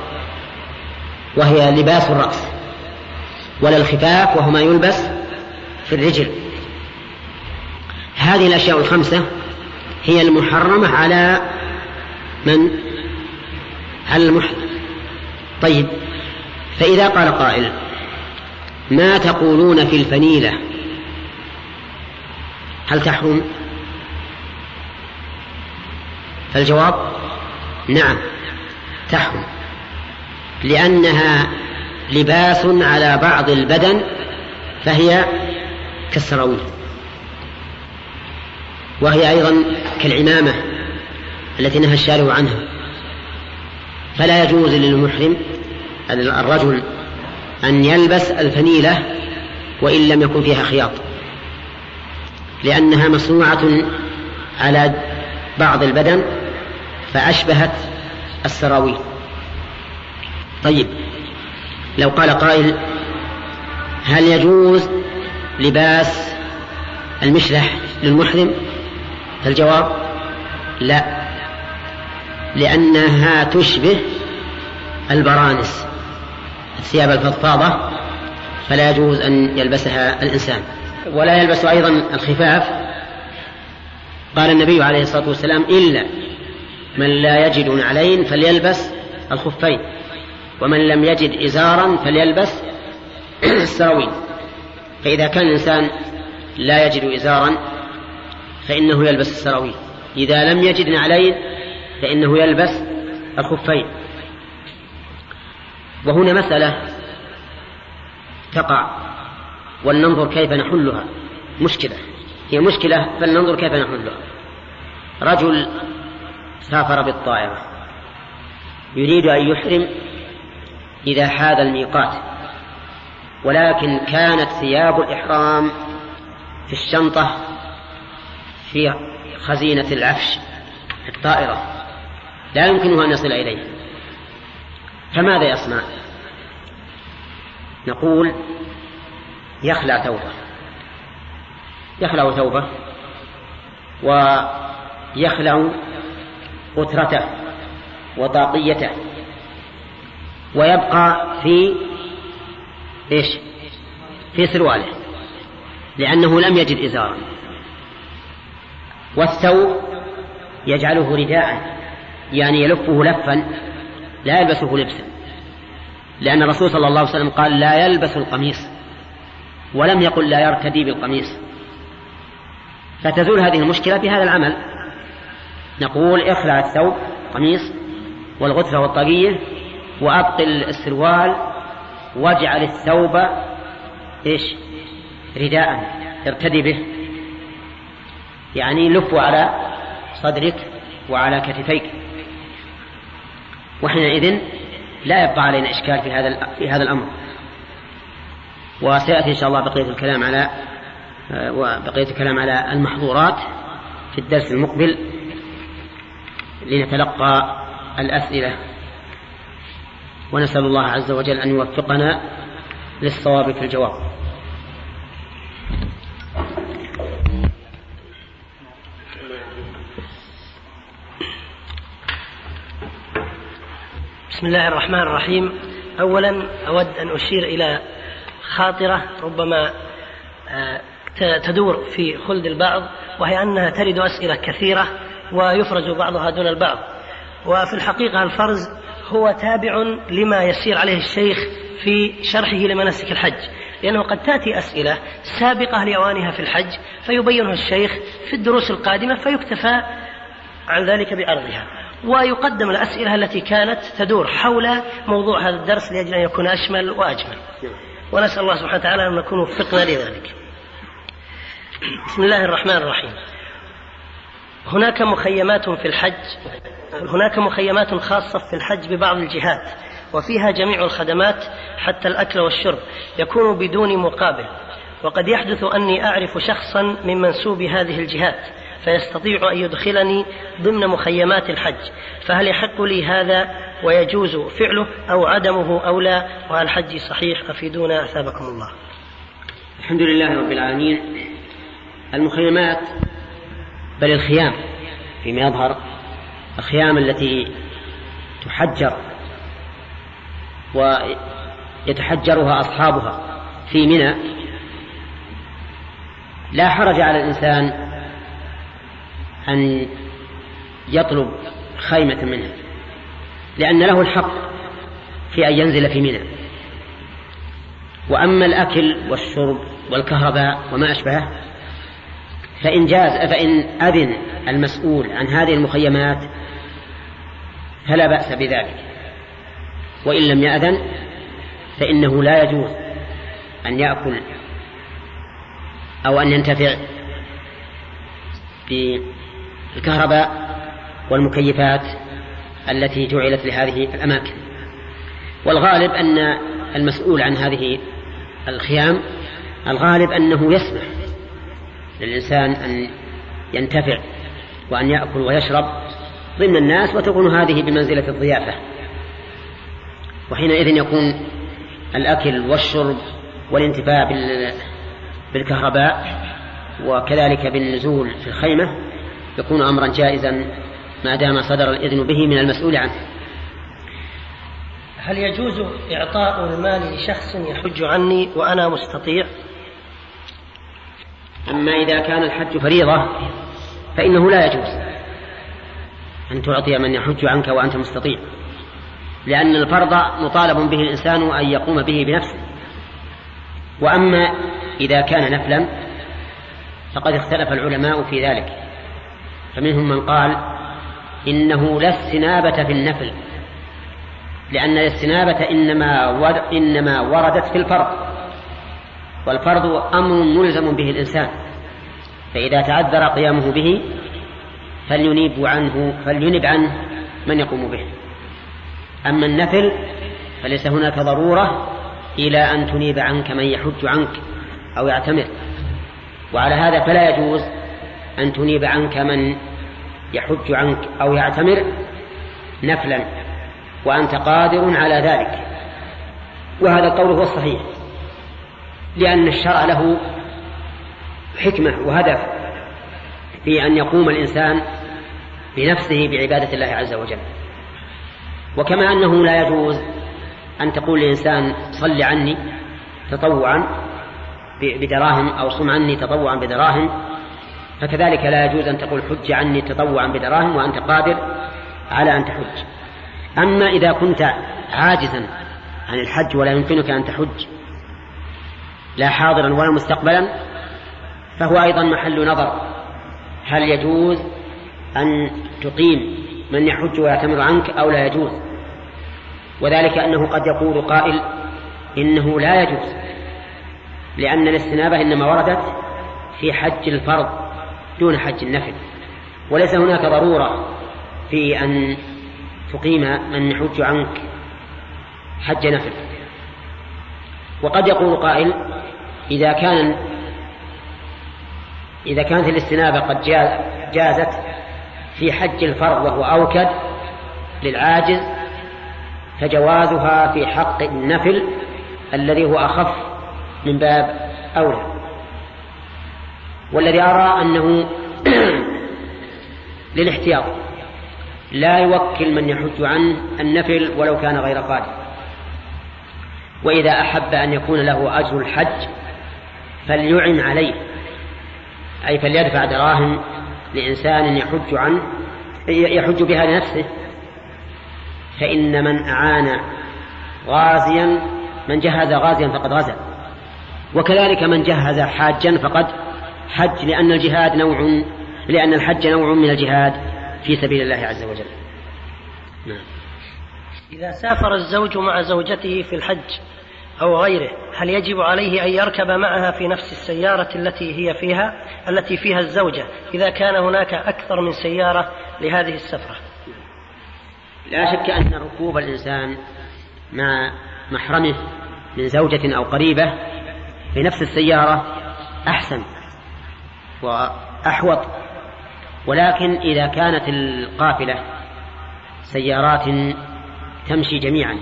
وهي لباس الرأس ولا الخفاف وهو ما يلبس في الرجل هذه الأشياء الخمسة هي المحرمة على من؟ على المحرم طيب فإذا قال قائل ما تقولون في الفنيلة هل تحرم؟ فالجواب نعم تحرم لأنها لباس على بعض البدن فهي كالسراويل. وهي أيضا كالعمامة التي نهى الشارع عنها. فلا يجوز للمحرم الرجل أن يلبس الفنيلة وإن لم يكن فيها خياط لأنها مصنوعة على بعض البدن فأشبهت السراويل. طيب لو قال قائل هل يجوز لباس المشلح للمحرم؟ فالجواب لا لأنها تشبه البرانس الثياب الفضفاضة فلا يجوز أن يلبسها الإنسان. ولا يلبس أيضا الخفاف. قال النبي عليه الصلاة والسلام إلا من لا يجد نعلين فليلبس الخفين ومن لم يجد إزارا فليلبس *clears throat* السراويل. فإذا كان الإنسان لا يجد إزارا فإنه يلبس السراويل. إذا لم يجد نعلين فإنه يلبس الخفين. وهنا مسألة تقع ولننظر كيف نحلها. مشكلة هي مشكلة فلننظر كيف نحلها. رجل سافر بالطائرة. يريد أن يحرم إذا حاذ الميقات. ولكن كانت ثياب الإحرام في الشنطة في خزينة العفش في الطائرة. لا يمكنه أن يصل إليه. فماذا يصنع؟ نقول يخلع ثوبه. يخلع ثوبه ويخلع قترته وطاقيته ويبقى في إيش؟ في سرواله لأنه لم يجد إزارا. والثوب يجعله رداء يعني يلفه لفا لا يلبسه لبسا. لأن الرسول صلى الله عليه وسلم قال لا يلبس القميص ولم يقل لا يرتدي بالقميص. فتزول هذه المشكلة بهذا العمل. نقول اخلع الثوب قميص والغترة والطاقية وأبطل السروال واجعل الثوب إيش؟ رداء ارتدي به. يعني لف على صدرك وعلى كتفيك. وحينئذ لا يبقى علينا إشكال في هذا في هذا الأمر. وسيأتي إن شاء الله بقية الكلام على وبقية الكلام على المحظورات في الدرس المقبل. لنتلقى الأسئلة. ونسأل الله عز وجل أن يوفقنا للصواب في الجواب. بسم الله الرحمن الرحيم. أولا أود أن أشير إلى خاطرة ربما آه، تدور في خلد البعض وهي أنها ترد أسئلة كثيرة ويفرز بعضها دون البعض. وفي الحقيقة الفرز هو تابع لما يسير عليه الشيخ في شرحه لمناسك الحج. لأنه قد تأتي أسئلة سابقة لأوانها في الحج فيبينها الشيخ في الدروس القادمة فيكتفى عن ذلك بعرضها ويقدم الأسئلة التي كانت تدور حول موضوع هذا الدرس لأجل أن يكون أشمل وأجمل. ونسأل الله سبحانه وتعالى أن نكون وفقنا لذلك. بسم الله الرحمن الرحيم. هناك مخيمات في الحج هناك مخيمات خاصة في الحج ببعض الجهات وفيها جميع الخدمات حتى الأكل والشرب يكون بدون مقابل. وقد يحدث أني أعرف شخصا من منسوب هذه الجهات فيستطيع أن يدخلني ضمن مخيمات الحج فهل يحق لي هذا ويجوز فعله أو عدمه أو لا؟ وهل حجي صحيح أفيدونا؟ أثابكم الله. الحمد لله رب العالمين. المخيمات بل الخيام فيما يظهر الخيام التي تحجر ويتحجرها أصحابها في منى لا حرج على الإنسان أن يطلب خيمة منها لأن له الحق في أن ينزل في منى. وأما الأكل والشرب والكهرباء وما أشبهه فإن جاز فإن أذن المسؤول عن هذه المخيمات فلا بأس بذلك. وإن لم يأذن فإنه لا يجوز أن يأكل أو أن ينتفع بالكهرباء والمكيفات التي جعلت لهذه الأماكن. والغالب أن المسؤول عن هذه الخيام الغالب أنه يسمح للإنسان أن ينتفع وأن يأكل ويشرب ضمن الناس وتكون هذه بمنزلة الضيافة. وحينئذ يكون الأكل والشرب والانتفاع بالكهرباء وكذلك بالنزول في الخيمة يكون أمرا جائزا ما دام صدر الإذن به من المسؤول عنه. هل يجوز إعطاء المال لشخص يحج عني وأنا مستطيع؟ أما إذا كان الحج فريضة فإنه لا يجوز أن تعطي من يحج عنك وأنت مستطيع لأن الفرض مطالب به الإنسان أن يقوم به بنفسه. وأما إذا كان نفلا فقد اختلف العلماء في ذلك. فمنهم من قال إنه لا استنابة في النفل لأن الاستنابة إنما إنما وردت في الفرض. والفرض أمر ملزم به الإنسان فإذا تعذر قيامه به فلينيب عنه فلينب عنه من يقوم به. أما النفل فليس هناك ضرورة إلى أن تنيب عنك من يحج عنك أو يعتمر. وعلى هذا فلا يجوز أن تنيب عنك من يحج عنك أو يعتمر نفلا وأنت قادر على ذلك. وهذا القول هو الصحيح. لأن الشرع له حكمة وهدف في أن يقوم الإنسان بنفسه بعبادة الله عز وجل. وكما أنه لا يجوز أن تقول لإنسان صل عني تطوعا بدراهم أو صم عني تطوعا بدراهم فكذلك لا يجوز أن تقول حج عني تطوعا بدراهم وأنت قادر على أن تحج. أما إذا كنت عاجزا عن الحج ولا يمكنك أن تحج لا حاضرا ولا مستقبلا فهو أيضا محل نظر. هل يجوز أن تقيم من يحج ويعتمر عنك أو لا يجوز؟ وذلك أنه قد يقول قائل إنه لا يجوز لأن الاستنابة إنما وردت في حج الفرض دون حج النفل. وليس هناك ضرورة في أن تقيم من يحج عنك حج نفل. وقد يقول قائل إذا كان إذا كانت الاستنابة قد جازت في حج الفرض وهو أوكد للعاجز فجوازها في حق النفل الذي هو أخف من باب أولى. والذي أرى أنه *clears throat* للاحتياط لا يوكل من يحج عنه النفل ولو كان غير قادر. وإذا أحب أن يكون له أجر الحج فليعن عليه. أي فليدفع دراهم لإنسان يحج عنه يحج بها لنفسه. فإن من أعان غازيا من جهز غازيا فقد غزا. وكذلك من جهز حاجا فقد حج لأن الجهاد نوع لأن الحج نوع من الجهاد في سبيل الله عز وجل. نعم. إذا سافر الزوج مع زوجته في الحج أو غيره هل يجب عليه أن يركب معها في نفس السيارة التي هي فيها التي فيها الزوجة إذا كان هناك أكثر من سيارة لهذه السفرة؟ لا شك أن ركوب الإنسان مع محرمه من زوجة أو قريبة في نفس السيارة أحسن وأحوط. ولكن إذا كانت القافلة سيارات تمشي جميعا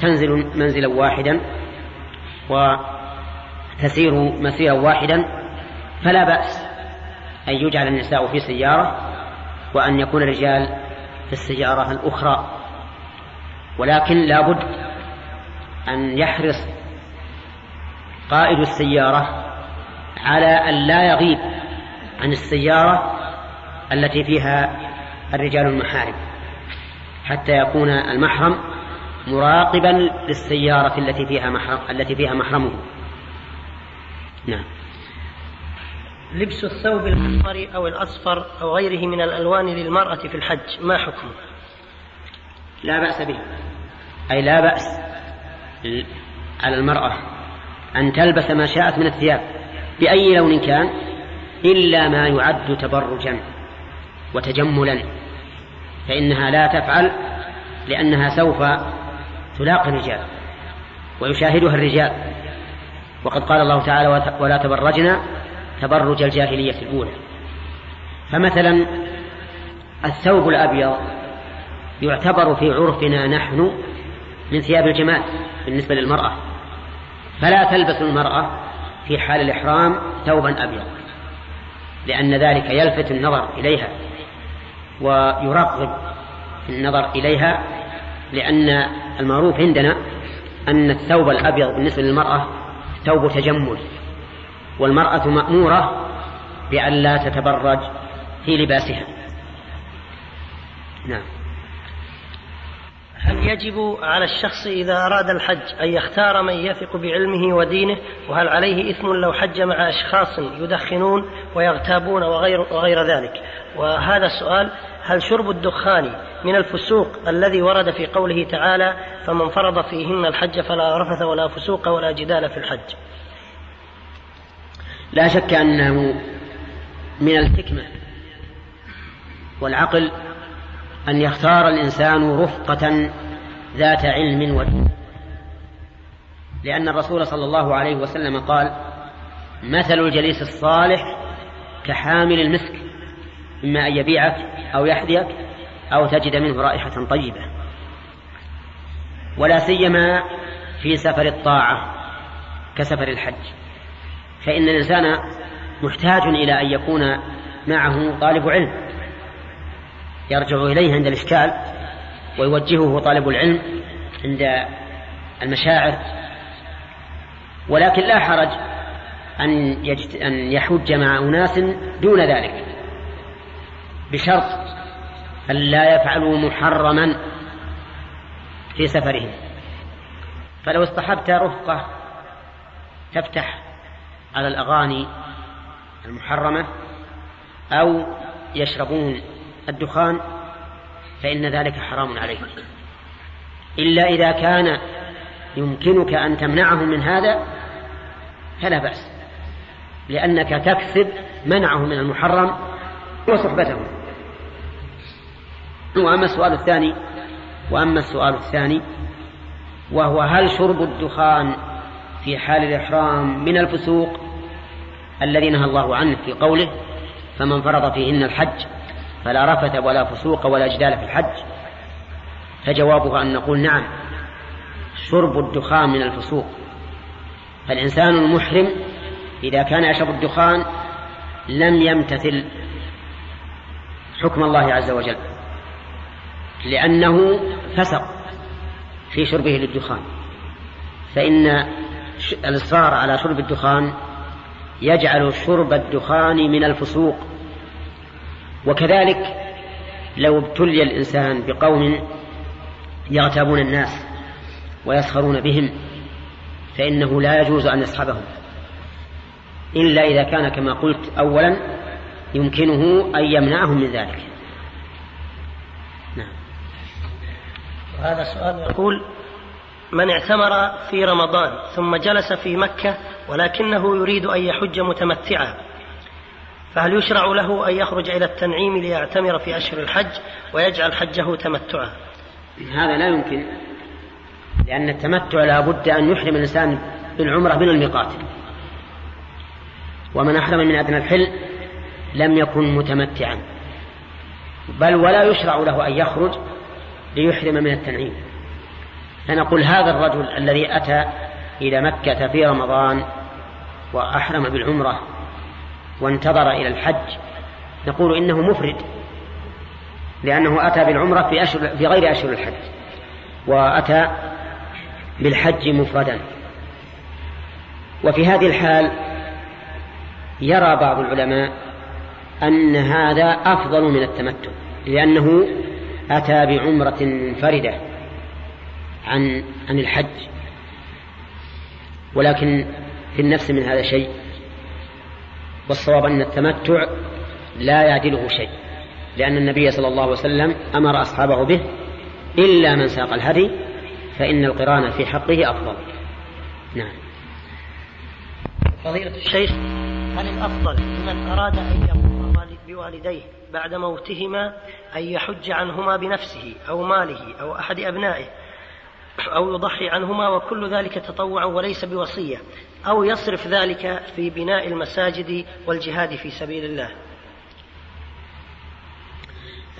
تنزل منزلا واحدا وتسير مسيرا واحدا فلا بأس أن يجعل النساء في سيارة وأن يكون الرجال في السيارة الأخرى. ولكن لا بد أن يحرص قائد السيارة على أن لا يغيب عن السيارة التي فيها الرجال المحارم حتى يكون المحرم مراقبا للسيارة التي فيها محرم التي فيها محرمه. نعم. لبس الثوب الأحمر أو الأصفر أو غيره من الألوان للمرأة في الحج ما حكمه؟ لا بأس به. أي لا بأس على المرأة أن تلبس ما شاءت من الثياب بأي لون كان إلا ما يعد تبرجا وتجملا. فإنها لا تفعل لأنها سوف تلاقي الرجال ويشاهدها الرجال. وقد قال الله تعالى ولا تبرجنا تبرج الجاهلية الأولى. فمثلا الثوب الأبيض يعتبر في عرفنا نحن من ثياب الجمال بالنسبة للمرأة. فلا تلبس المرأة في حال الإحرام ثوبا أبيض لأن ذلك يلفت النظر إليها ويرغب النظر إليها لأن المعروف عندنا أن الثوب الأبيض بالنسبة للمرأة ثوب تجمل والمرأة مأمورة بأن لا تتبرج في لباسها. نعم. هل يجب على الشخص إذا أراد الحج أن يختار من يثق بعلمه ودينه؟ وهل عليه إثم لو حج مع أشخاص يدخنون ويغتابون وغير, وغير ذلك؟ وهذا السؤال هل شرب الدخان من الفسوق الذي ورد في قوله تعالى فمن فرض فيهن الحج فلا رفث ولا فسوق ولا جدال في الحج؟ لا شك أنه من الحكمة والعقل أن يختار الإنسان رفقة ذات علم ودين. لأن الرسول صلى الله عليه وسلم قال مثل الجليس الصالح كحامل المسك إما أن يبيعك أو يحذيك أو تجد منه رائحة طيبة. ولا سيما في سفر الطاعة كسفر الحج. فإن الإنسان محتاج إلى أن يكون معه طالب علم. يرجع إليه عند الإشكال ويوجهه طالب العلم عند المشاعر. ولكن لا حرج أن, يجت... أن يحج مع أناس دون ذلك. بشرط أن لا يفعلوا محرما في سفرهم. فلو اصطحبت رفقة تفتح على الأغاني المحرمة أو يشربون الدخان فإن ذلك حرام عليك. إلا إذا كان يمكنك أن تمنعهم من هذا فلا بأس لأنك تكسب منعهم من المحرم وصحبتهم. وأما السؤال الثاني وأما السؤال الثاني وهو هل شرب الدخان في حال الإحرام من الفسوق الذي نهى الله عنه في قوله فمن فرض فيهن الحج فلا رفث ولا فسوق ولا جدال في الحج؟ فجوابه أن نقول نعم شرب الدخان من الفسوق. فالإنسان المحرم إذا كان يشرب الدخان لم يمتثل حكم الله عز وجل. لأنه فسق في شربه للدخان. فإن الإصرار على شرب الدخان يجعل شرب الدخان من الفسوق. وكذلك لو ابتلي الإنسان بقوم يغتابون الناس ويسخرون بهم فإنه لا يجوز أن يصحبهم إلا إذا كان كما قلت أولا يمكنه أن يمنعهم من ذلك. وهذا سؤال يقول من اعتمر في رمضان ثم جلس في مكة ولكنه يريد أن يحج متمتعا فهل يشرع له أن يخرج إلى التنعيم ليعتمر في أشهر الحج ويجعل حجه تمتعا؟ هذا لا يمكن لأن التمتع لا بد أن يحرم الإنسان بالعمرة من الميقات. ومن أحرم من أدنى الحل لم يكن متمتعا بل ولا يشرع له أن يخرج ليحرم من التنعيم. فنقول هذا الرجل الذي أتى إلى مكة في رمضان وأحرم بالعمرة وانتظر إلى الحج نقول إنه مفرد لأنه أتى بالعمرة في, أشهر في غير أشهر الحج وأتى بالحج مفردا. وفي هذه الحال يرى بعض العلماء أن هذا أفضل من التمتع لأنه أتى بعمرة منفردة عن عن الحج. ولكن في النفس من هذا شيء والصواب أن التمتع لا يعدله شيء لأن النبي صلى الله عليه وسلم أمر أصحابه به إلا من ساق الهدي فإن القران في حقه أفضل. نعم. فضيلة الشيخ هل الأفضل؟ لمن أراد أن يقوم بوالديه. بعد موتهما أن يحج عنهما بنفسه أو ماله أو أحد أبنائه أو يضحي عنهما وكل ذلك تطوع وليس بوصية أو يصرف ذلك في بناء المساجد والجهاد في سبيل الله.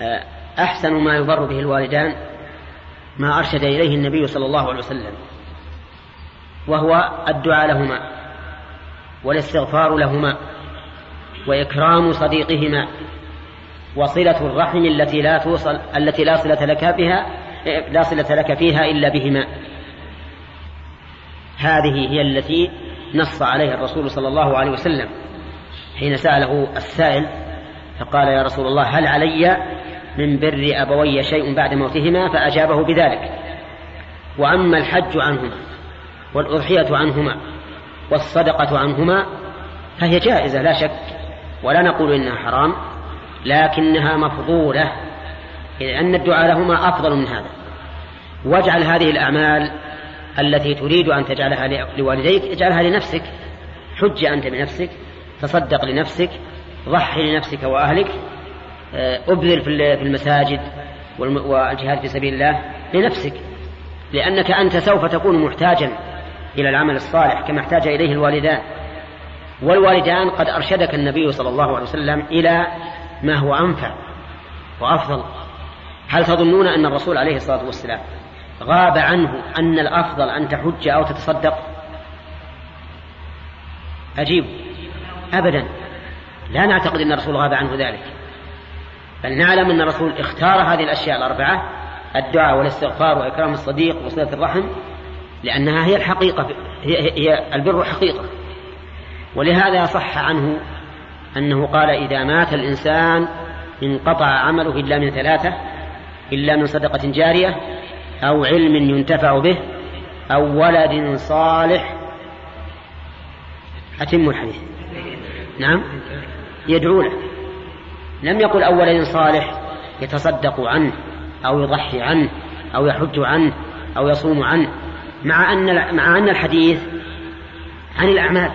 آه، أحسن ما يبر به الوالدان ما أرشد إليه النبي صلى الله عليه وسلم وهو الدعاء لهما والاستغفار لهما وإكرام صديقهما. وصلة الرحم التي لا توصل التي لا صلة لك بها لا صلة لك فيها إلا بهما. هذه هي التي نص عليها الرسول صلى الله عليه وسلم حين سأله السائل فقال يا رسول الله هل علي من بر أبوي شيء بعد موتهما؟ فأجابه بذلك وأما الحج عنهما والأضحية عنهما والصدقة عنهما فهي جائزة لا شك ولا نقول إنها حرام لكنها مفضولة لأن الدعاء لهما أفضل من هذا. واجعل هذه الأعمال التي تريد أن تجعلها لوالديك اجعلها لنفسك. حج أنت بنفسك تصدق لنفسك ضحي لنفسك وأهلك آه، أبذل في المساجد والجهاد في سبيل الله لنفسك. لأنك أنت سوف تكون محتاجا إلى العمل الصالح كما احتاج إليه الوالدان. والوالدان قد أرشدك النبي صلى الله عليه وسلم إلى ما هو أنفع وأفضل؟ هل تظنون أن الرسول عليه الصلاة والسلام غاب عنه أن الأفضل أن تحج أو تتصدق؟ أجيب أبدا. لا نعتقد أن الرسول غاب عنه ذلك. بل نعلم أن الرسول اختار هذه الأشياء الأربعة الدعاء والاستغفار وإكرام الصديق وصلة الرحم لأنها هي الحقيقة هي, هي البر حقيقة. ولهذا صح عنه أنه قال إذا مات الإنسان انقطع عمله إلا من ثلاثة إلا من صدقة جارية أو علم ينتفع به أو ولد صالح. أتم الحديث. نعم. يدعو له لم يقل أو ولد صالح يتصدق عنه أو يضحي عنه أو يحج عنه أو يصوم عنه مع أن مع أن الحديث عن الأعمال.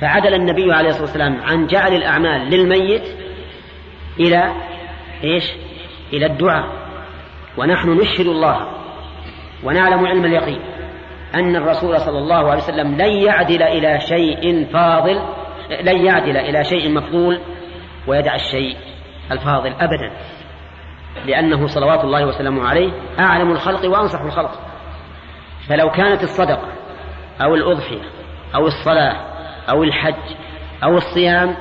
فعدل النبي عليه الصلاة والسلام عن جعل الأعمال للميت إلى إيش؟ إلى الدعاء. ونحن نشهد الله ونعلم علم اليقين أن الرسول صلى الله عليه وسلم لن يعدل إلى شيء فاضل لن يعدل إلى شيء مفضول ويدع الشيء الفاضل أبدا. لأنه صلوات الله وسلامه عليه أعلم الخلق وأنصح الخلق. فلو كانت الصدقة أو الأضحية أو الصلاة أو الحج أو الصيام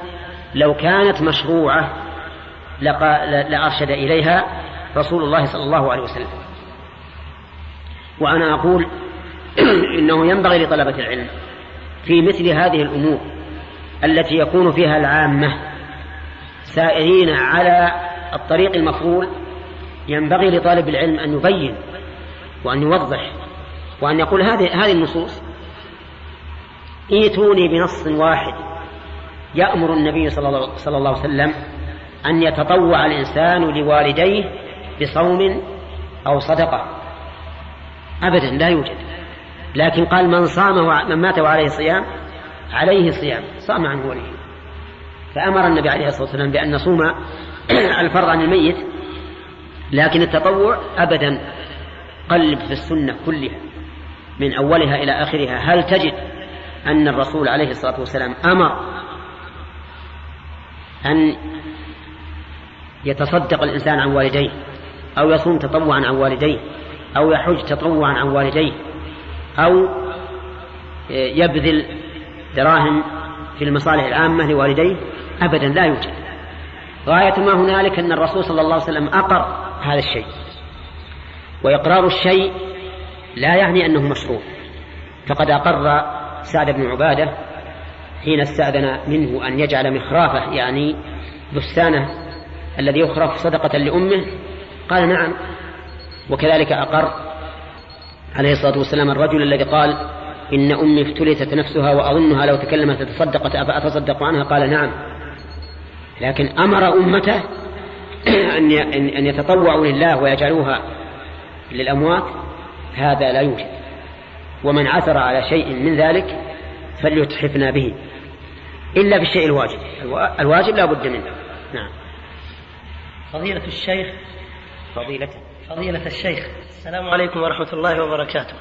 لو كانت مشروعة لأرشد إليها رسول الله صلى الله عليه وسلم. وأنا أقول *clears throat* إنه ينبغي لطلبة العلم في مثل هذه الأمور التي يكون فيها العامة سائرين على الطريق المفروض ينبغي لطالب العلم أن يبين وأن يوضح وأن يقول هذه هذه النصوص ائتوني بنص واحد. يأمر النبي صلى الله, عليه وسلم أن يتطوع الإنسان لوالديه بصوم أو صدقة. أبدا لا يوجد. لكن قال من صام من مات وعليه صيام عليه صيام صام عن وليه فأمر النبي عليه الصلاة والسلام بأن نصوم *clears throat* الفرض عن الميت. لكن التطوع أبدا قلب في السنة كلها من أولها إلى آخرها. هل تجد أن الرسول عليه الصلاة والسلام أمر أن يتصدق الإنسان عن والديه أو يصوم تطوعا عن والديه أو يحج تطوعا عن والديه أو يبذل دراهم في المصالح العامة لوالديه أبدا لا يوجد. غاية ما هنالك أن الرسول صلى الله عليه وسلم أقر هذا الشيء. وإقرار الشيء لا يعني أنه مشروع. فقد أقر سعد بن عبادة حين استأذن منه أن يجعل مخرافة يعني بستانه الذي يخرف صدقة لأمه قال نعم. وكذلك أقر عليه الصلاة والسلام الرجل الذي قال إن أمي افتلتت نفسها وأظنها لو تكلمت تصدقت أفأتصدق عنها؟ قال نعم. لكن أمر أمته *clears throat* أن أن يتطوعوا لله ويجعلوها للأموات هذا لا يوجد. ومن عثر على شيء من ذلك فليتحفنا به. إلا بالشيء الواجب. الواجب لا بد منه. نعم. فضيلة الشيخ فضيلة فضيلة الشيخ السلام عليكم ورحمة الله وبركاته.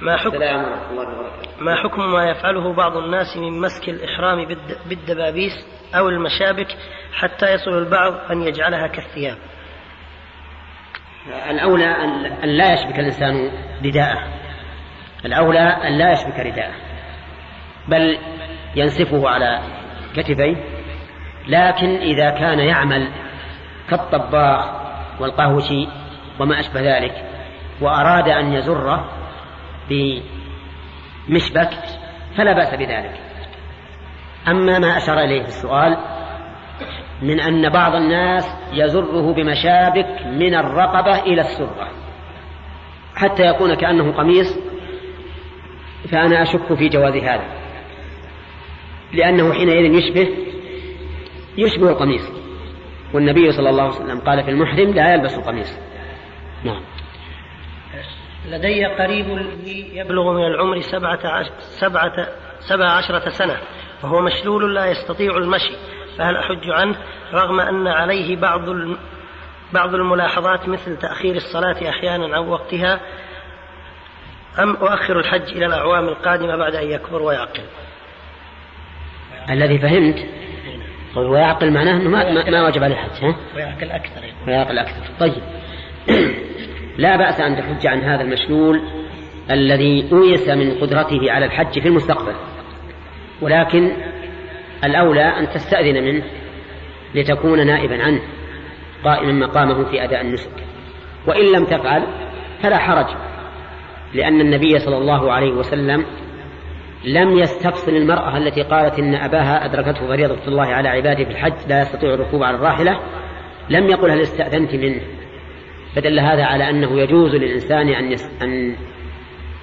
ما حكم السلام ورحمة الله وبركاته. ما حكم ما يفعله بعض الناس من مسك الإحرام بالد- بالدبابيس أو المشابك حتى يصل البعض أن يجعلها كالثياب؟ الأولى أن لا يشبك الإنسان رداءه الأولى أن لا يشبك رداءه بل ينسفه على كتفيه لكن إذا كان يعمل كالطباخ والقهوشي وما أشبه ذلك وأراد أن يزره بمشبك فلا بأس بذلك. أما ما أشار إليه في السؤال من أن بعض الناس يزره بمشابك من الرقبة إلى السرة حتى يكون كأنه قميص فأنا أشك في جواز هذا. لأنه حينئذ يشبه يشبه القميص. والنبي صلى الله عليه وسلم قال في المحرم لا يلبس القميص. نعم. لدي قريب لي يبلغ من العمر سبعة, عش... سبعة... سبع عشرة سنة وهو مشلول لا يستطيع المشي فهل أحج عنه؟ رغم أن عليه بعض. بعض الملاحظات مثل تأخير الصلاة أحيانا عن وقتها أم أؤخر الحج إلى الأعوام القادمة بعد أن يكبر ويعقل؟ الذي فهمت؟ قول ويعقل معناه أنه ما, ما, ما وجب عليه الحج ها؟ ويعقل أكثر ويعقل أكثر. طيب. *clears throat* لا بأس أن تحج عن هذا المشلول الذي أويس من قدرته على الحج في المستقبل. ولكن الأولى أن تستأذن منه لتكون نائبا عنه قائما مقامه في أداء النسك. وإن لم تفعل فلا حرج. لأن النبي صلى الله عليه وسلم لم يستفصل المرأة التي قالت إن أباها أدركته فريضة الله على عباده في الحج لا يستطيع الركوب على الراحلة لم يقل هل استأذنت منه فدل هذا على أنه يجوز للإنسان أن. أن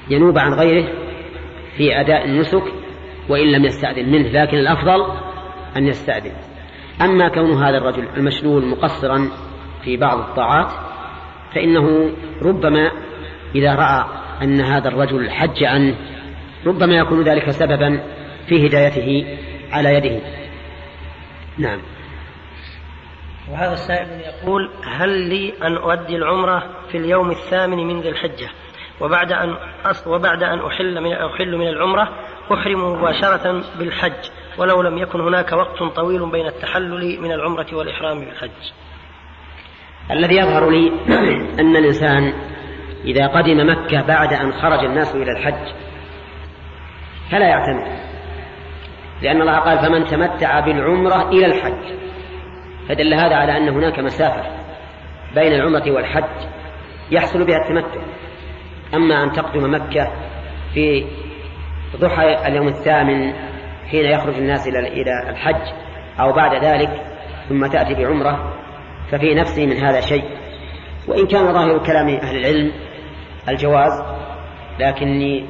ينوب عن غيره في أداء النسك وإن لم يستأذن منه لكن الأفضل أن يستأذن أما كون هذا الرجل المشلول مقصرا في بعض الطاعات فإنه ربما إذا رأى أن هذا الرجل حج عنه ربما يكون ذلك سببا في هدايته على يده. نعم. وهذا السائل يقول هل لي أن أؤدي العمرة في اليوم الثامن من ذي الحجة؟ وبعد أن أص وبعد أن أحل من أحل من العمرة أحرم مباشرة بالحج ولو لم يكن هناك وقت طويل بين التحلل من العمرة والإحرام بالحج. الذي يظهر لي *clears throat* أن الإنسان إذا قدم مكة بعد أن خرج الناس إلى الحج فلا يعتمد لأن الله قال فمن تمتع بالعمرة إلى الحج. فدل هذا على أن هناك مسافة بين العمرة والحج يحصل بها التمتع. أما أن تقدم مكة في ضحى اليوم الثامن حين يخرج الناس إلى إلى الحج أو بعد ذلك ثم تأتي بعمرة ففي نفسي من هذا شيء. وإن كان ظاهر كلام أهل العلم الجواز لكني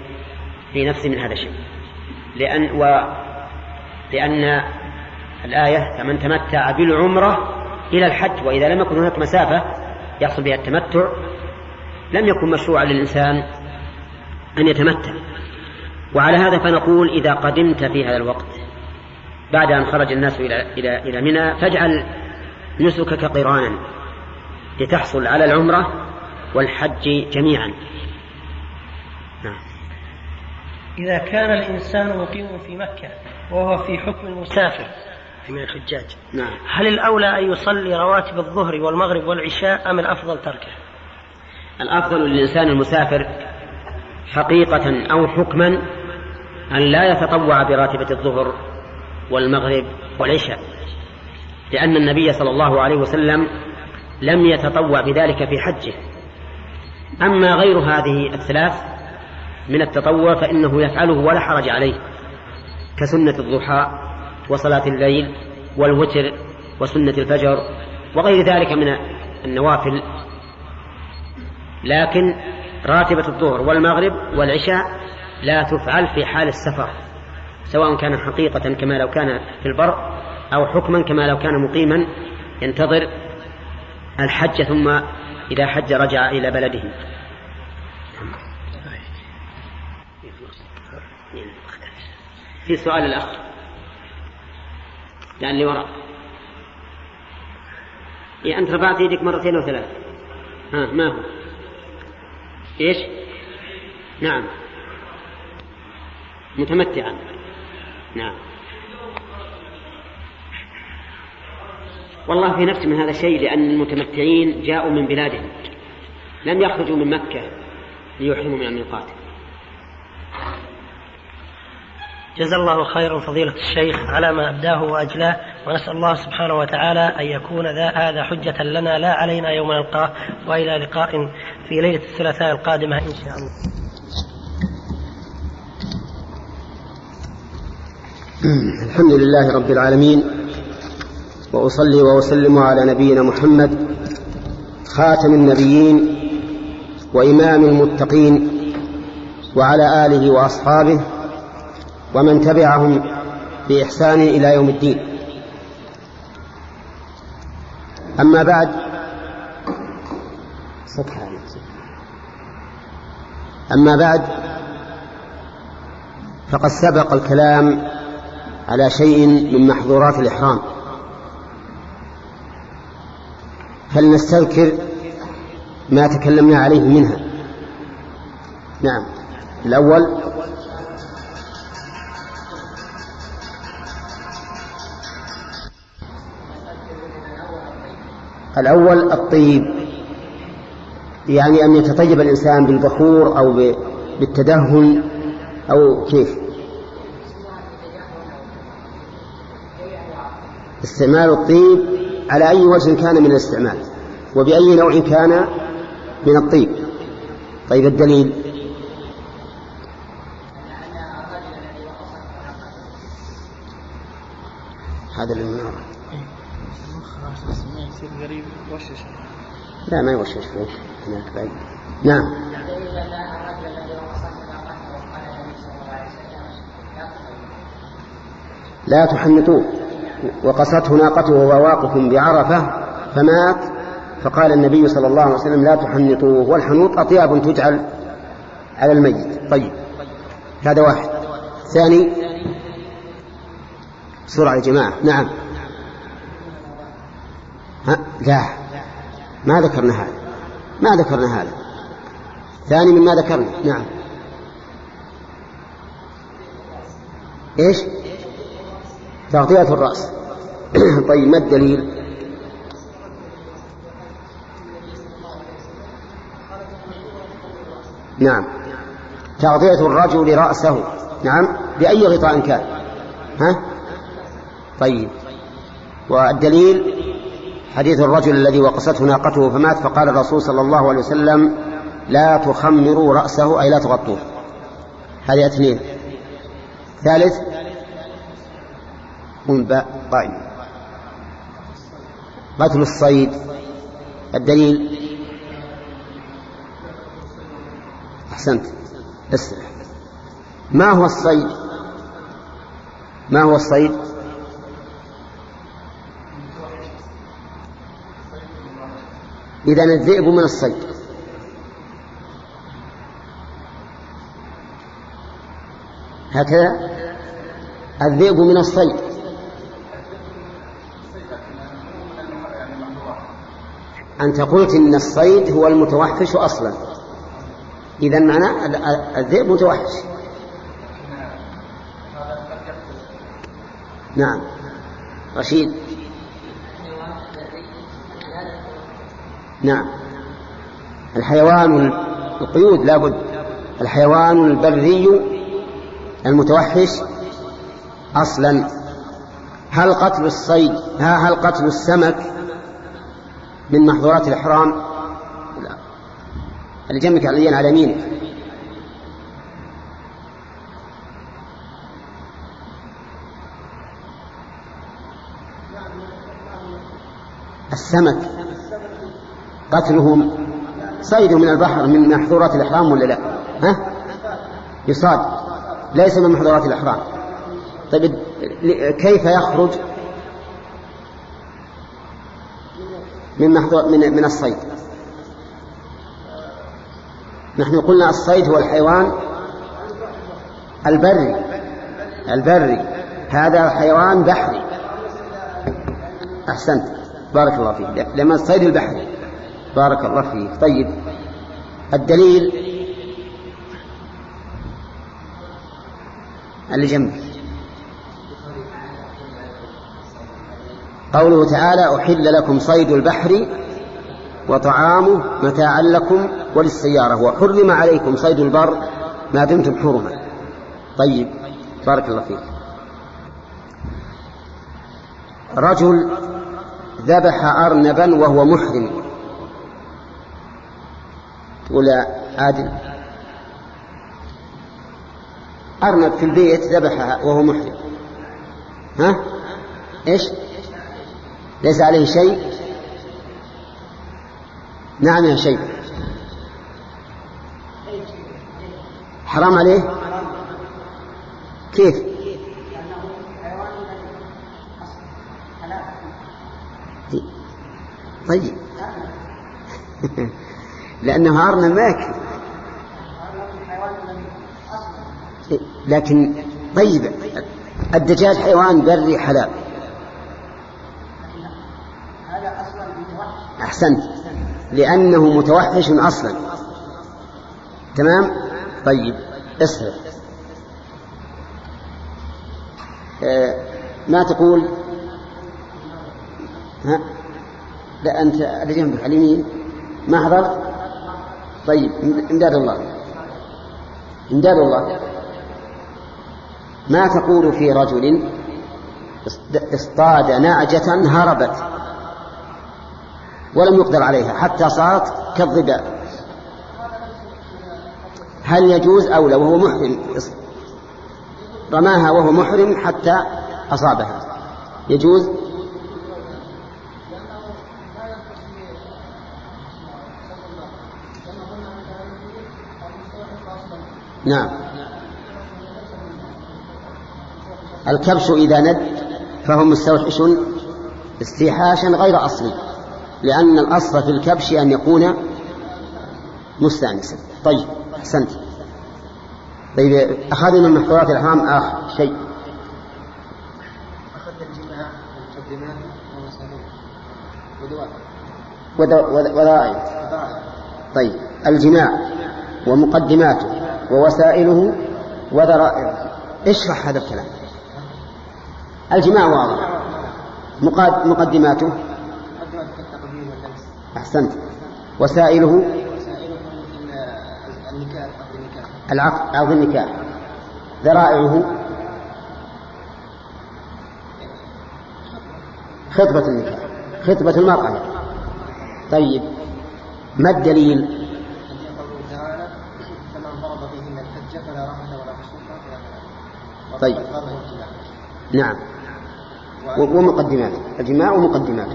في نفسي من هذا شيء لأن و لأن الآية فمن تمتع بالعمرة إلى الحج وإذا لم يكن هناك مسافة يحصل بها التمتع لم يكن مشروعا للإنسان أن يتمتع. وعلى هذا فنقول إذا قدمت في هذا الوقت بعد أن خرج الناس إلى إلى إلى منى فاجعل نسكك قرانا لتحصل على العمرة والحج جميعا. نعم. إذا كان الإنسان مقيم في مكة وهو في حكم المسافر. من الحجاج. نعم. هل الأولى أن يصلي رواتب الظهر والمغرب والعشاء أم الأفضل تركه؟ الأفضل للإنسان المسافر حقيقة أو حكما أن لا يتطوع براتبة الظهر والمغرب والعشاء. لأن النبي صلى الله عليه وسلم لم يتطوع بذلك في حجه. أما غير هذه الثلاث من التطوع فإنه يفعله ولا حرج عليه كسنة الضحى وصلاة الليل والوتر وسنة الفجر وغير ذلك من النوافل. لكن راتبة الظهر والمغرب والعشاء لا تفعل في حال السفر سواء كان حقيقة كما لو كان في البر أو حكما كما لو كان مقيما. ينتظر الحج ثم إذا حج رجع إلى بلده. في سؤال الأخ. لأن لي وراء. إيه أنت رفعت يدك مرتين أو ثلاث ها ما هو؟ إيش؟ نعم. متمتعا. نعم. والله في نفسي من هذا الشيء لأن المتمتعين جاءوا من بلادهم لم يخرجوا من مكة ليحرموا من الميقات. جزا الله خيرا فضيلة الشيخ على ما أبداه وأجلاه ونسأل الله سبحانه وتعالى أن يكون ذا هذا حجة لنا لا علينا يوم نلقاه وإلى لقاء في ليلة الثلاثاء القادمة إن شاء الله. الحمد لله رب العالمين وأصلي وأسلم على نبينا محمد خاتم النبيين وإمام المتقين وعلى آله وأصحابه ومن تبعهم بإحسان إلى يوم الدين. أما بعد أما بعد فقد سبق الكلام على شيء من محظورات الإحرام. فلنستذكر ما تكلمنا عليه منها. نعم. الأول. الأول الطيب. يعني أن يتطيب الإنسان بالبخور أو بالتدهن أو كيف؟ استعمال الطيب على أي وجه كان من الاستعمال وبأي نوع كان من الطيب. طيب الدليل؟ هذا اللي لا ما يوشش فيه. هناك بعيد. نعم. لا تحنطوه وقصته ناقته وهو واقف بعرفة فمات. فقال النبي صلى الله عليه وسلم لا تحنطوه والحنوط أطياب تجعل على الميت. طيب. هذا واحد. ثاني. بسرعة يا جماعة. نعم. ها؟ لا. ما ذكرنا هذا. ما ذكرنا هذا. ثاني مما ذكرنا. نعم. إيش؟ تغطية الرأس. *clears throat* طيب ما الدليل؟ نعم. تغطية الرجل رأسه. نعم. بأي غطاء كان. ها؟ طيب. والدليل؟ حديث الرجل الذي وقصته ناقته فمات فقال الرسول صلى الله عليه وسلم لا تخمروا رأسه أي لا تغطوه. هذه اثنين. الثالث قم قائم قتل الصيد. الدليل. أحسنت. اسرع ما هو الصيد؟ ما هو الصيد؟ إذا الذئب من الصيد. هكذا. الذئب من الصيد. أنت قلت إن الصيد هو المتوحش أصلا. إذا معنى الذئب متوحش. نعم. رشيد. نعم. الحيوان القيود لابد الحيوان البري المتوحش أصلا. هل قتل الصيد هل قتل السمك؟ من محظورات الإحرام. اللي جنبك على يمينك. السمك. قتله صيده من البحر من محظورات الإحرام ولا لا؟ ها؟ يصاد. ليس من محظورات الإحرام. طيب كيف يخرج؟ من محظور من من الصيد. نحن قلنا الصيد هو الحيوان البري. البري. هذا حيوان بحري. أحسنت. بارك الله فيك. لما الصيد البحري. بارك الله فيك. طيب. الدليل اللي جنبك قوله تعالى أحل لكم صيد البحر وطعامه متاعا لكم وللسيارة وحرم عليكم صيد البر ما دمتم حرما. طيب بارك الله فيك. رجل ذبح أرنبا وهو محرم. تقول عادل أرنب في البيت ذبحها وهو محرم. ها؟ إيش؟ ليس عليه شيء. نعم يا شيء حرام عليه؟ كيف؟ طيب. *laughs* لأنه أرنب ما يكفي. لكن طيب. الدجاج حيوان بري حلال. أحسنت لأنه متوحش أصلا. تمام؟ طيب اسهل آه ما تقول؟ ها؟ لا أنت اللي جنبك اليمين ما حضرت؟ طيب امداد الله. امداد الله. ما تقول في رجل اصطاد نعجة هربت؟ ولم يقدر عليها حتى صارت كالظباء. هل يجوز أو لا؟ وهو محرم. رماها وهو محرم حتى أصابها. يجوز؟ نعم. الكبش إذا ند فهو مستوحش استيحاشا غير أصلي. لأن الأصل في الكبش أن يكون مستأنسا. طيب أحسنت. طيب أخذنا من محظورات الإحرام آخر. شيء. أخذنا الجماع طيب الجماع ومقدماته ووسائله وذرائعه. اشرح هذا الكلام. الجماع واضح. مقدماته. أحسنت. وسائله؟ العقد عقد النكاح. ذرائعه؟ خطبة النكاح خطبة المرأة. طيب. ما الدليل؟ طيب. نعم. ومقدمات. الجماع ومقدمات.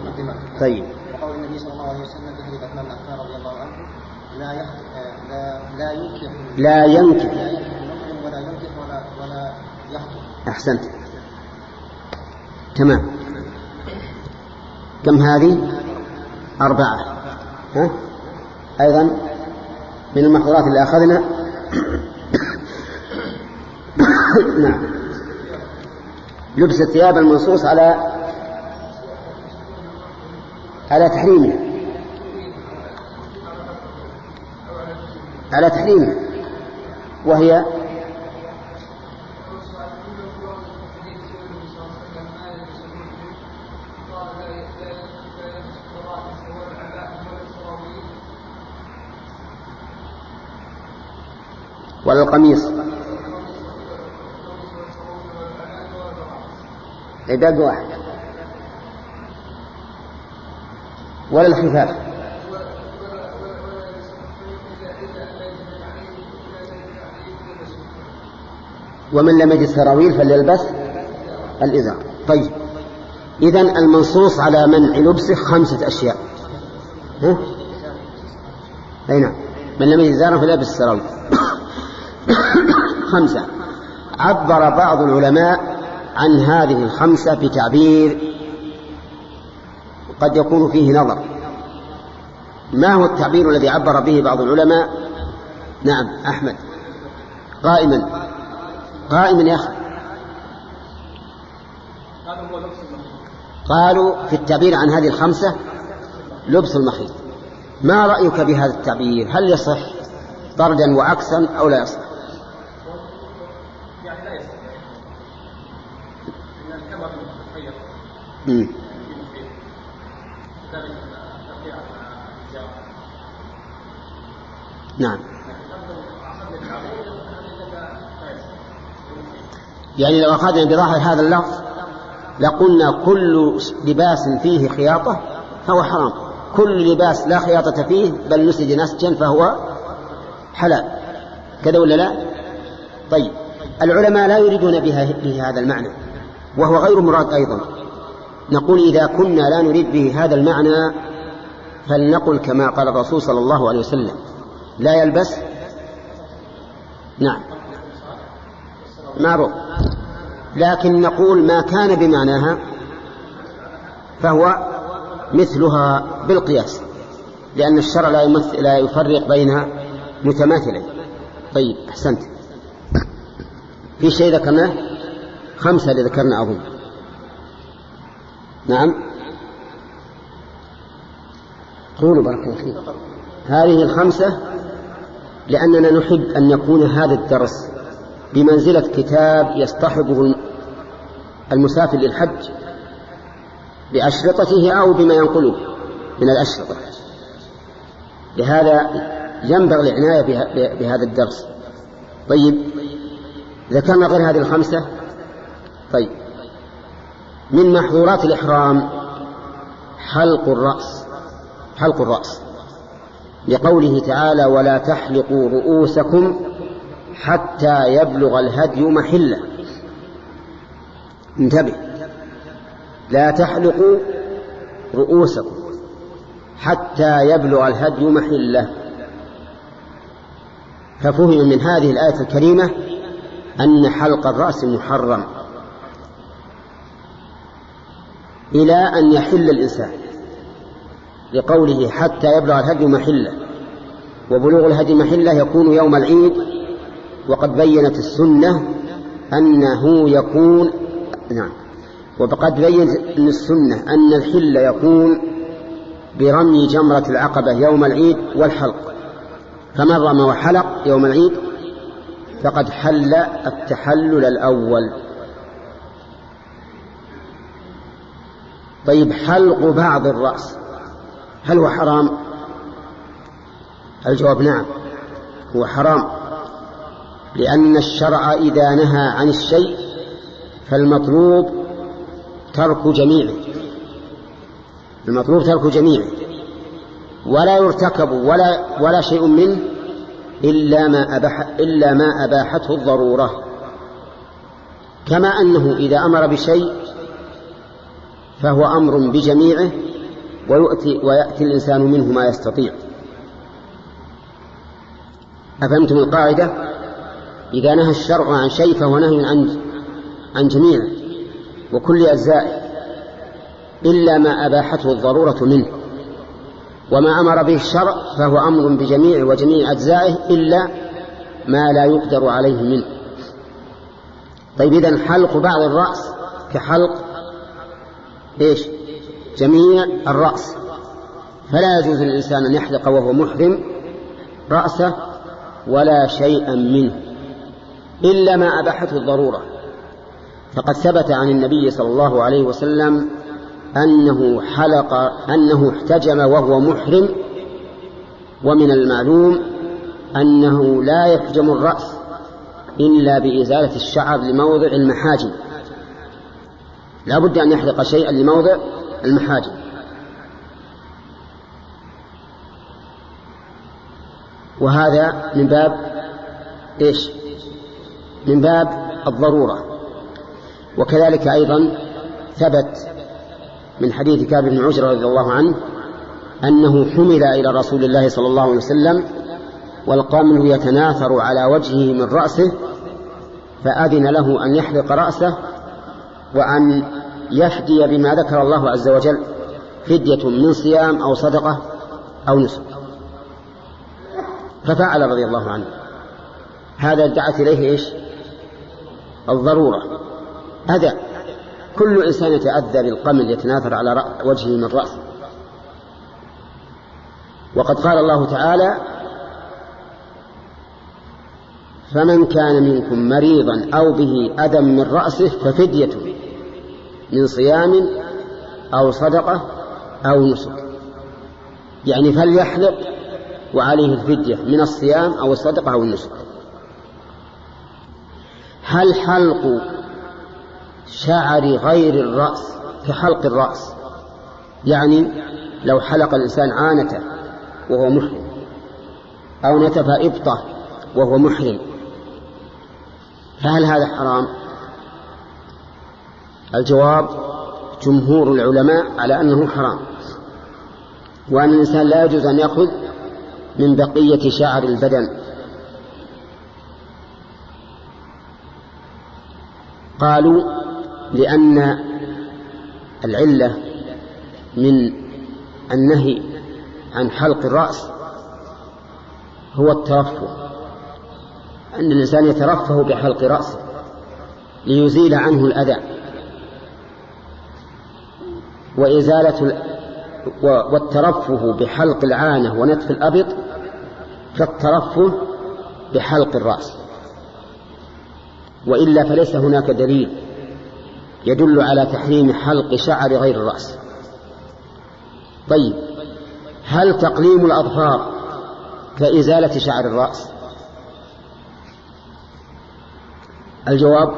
طيب وقول النبي صلى الله عليه وسلم في حديث عثمان بن رضي الله عنه لا يخ... لا لا ينكح لا ينكح ولا ينكح ولا ولا يخطب أحسنت. تمام. كم هذه؟ أربعة. ها؟ أيضا من المحظورات اللي أخذنا. *coughs* نعم. لبس الثياب المنصوص على على تحريمها على تحريمها وهي ولا القميص. عباد واحد. ولا الخفاف. ومن لم يجد سراويل فليلبس الإزار. طيب. إذا المنصوص على منع لبسه خمسة أشياء. ها؟ أي نعم. من لم يجد إزارا فليلبس السراويل *coughs* خمسة. عبر بعض العلماء عن هذه الخمسة بتعبير قد يكون فيه نظر. ما هو التعبير الذي عبر به بعض العلماء؟ نعم أحمد. قائما قائما يا أخي. قالوا في التعبير عن هذه الخمسة لبس المخيط. ما رأيك بهذا التعبير؟ هل يصح طردا وعكسا أو لا يصح؟ مم. نعم. يعني لو أخذنا بظاهر هذا اللفظ لقلنا كل لباس فيه خياطة فهو حرام. كل لباس لا خياطة فيه بل نسج نسجا فهو حلال. كذا ولا لا؟ طيب. العلماء لا يريدون بها به هذا المعنى وهو غير مراد أيضا. نقول إذا كنا لا نريد به هذا المعنى فلنقل كما قال الرسول صلى الله عليه وسلم. لا يلبس نعم. معروف لكن نقول ما كان بمعناها فهو مثلها بالقياس لأن الشرع لا, يمثل لا يفرق بين متماثلين. طيب أحسنت. في شيء ذكرناه؟ خمسة اللي ذكرنا أظن. نعم. قولوا بارك الله فيك. هذه الخمسة لأننا نحب أن يكون هذا الدرس بمنزلة كتاب يصطحبه المسافر للحج بأشرطته أو بما ينقله من الأشرطة. لهذا ينبغي العناية بهذا الدرس. طيب ذكرنا غير هذه الخمسة؟ طيب من محظورات الإحرام حلق الرأس حلق الرأس. لقوله تعالى ولا تحلقوا رؤوسكم حتى يبلغ الهدي محلة. انتبه. لا تحلقوا رؤوسكم حتى يبلغ الهدي محله. ففهم من هذه الآية الكريمة أن حلق الرأس محرم إلى أن يحل الإنسان لقوله حتى يبلغ الهدي محله. وبلوغ الهدي محله يكون يوم العيد وقد بينت السنة أنه يكون نعم. وقد بينت السنة أن الحل يكون برمي جمرة العقبة يوم العيد والحلق. فمن رمى وحلق يوم العيد فقد حل التحلل الأول. طيب حلق بعض الرأس هل هو حرام؟ الجواب نعم هو حرام لأن الشرع إذا نهى عن الشيء فالمطلوب ترك جميعه المطلوب ترك جميعه ولا يرتكب ولا ولا شيء منه إلا ما أباح إلا ما أباحته الضرورة. كما أنه إذا أمر بشيء فهو أمر بجميعه ويؤتي ويأتي الإنسان منه ما يستطيع. أفهمتم القاعدة؟ إذا نهى الشرع عن شيء فهو نهي عن عن جميعه وكل أجزائه إلا ما أباحته الضرورة منه وما أمر به الشرع فهو أمر بجميع وجميع أجزائه إلا ما لا يقدر عليه منه. طيب إذن حلق بعض الرأس كحلق إيش؟ جميع الرأس. فلا يجوز للإنسان أن يحلق وهو محرم رأسه ولا شيئا منه إلا ما أباحته الضرورة. فقد ثبت عن النبي صلى الله عليه وسلم أنه حلق أنه احتجم وهو محرم ومن المعلوم أنه لا يحجم الرأس إلا بإزالة الشعر لموضع المحاجم. لا بد أن يحلق شيئا لموضع المحاجم. وهذا من باب إيش؟ من باب الضرورة. وكذلك أيضا ثبت من حديث كعب بن عجرة رضي الله عنه أنه حمل إلى رسول الله صلى الله عليه وسلم والقمل يتناثر على وجهه من رأسه فأذن له أن يحلق رأسه وأن يفدي بما ذكر الله عز وجل فدية من صيام أو صدقة أو نسك ففعل رضي الله عنه. هذا دعت إليه إيش؟ الضرورة. أذى كل إنسان يتأذى بالقمل يتناثر على وجهه من رأسه وقد قال الله تعالى فمن كان منكم مريضا أو به أذى من رأسه ففدية من صيام أو صدقة أو نسك. يعني فليحلق وعليه الفدية من الصيام أو الصدقة أو النسك. هل حلق شعر غير الرأس كحلق الرأس. يعني لو حلق الإنسان عانته وهو محرم أو نتف إبطة وهو محرم. فهل هذا حرام؟ الجواب جمهور العلماء على أنه حرام. وأن الإنسان لا يجوز أن يأخذ من بقية شعر البدن. قالوا لأن العلة من النهي عن حلق الرأس هو الترفه. أن الإنسان يترفه بحلق رأسه ليزيل عنه الأذى. وإزالة والترفه بحلق العانة ونتف الأبط كالترفه بحلق الرأس. وإلا فليس هناك دليل يدل على تحريم حلق شعر غير الرأس. طيب هل تقليم الأظفار كإزالة شعر الرأس؟ الجواب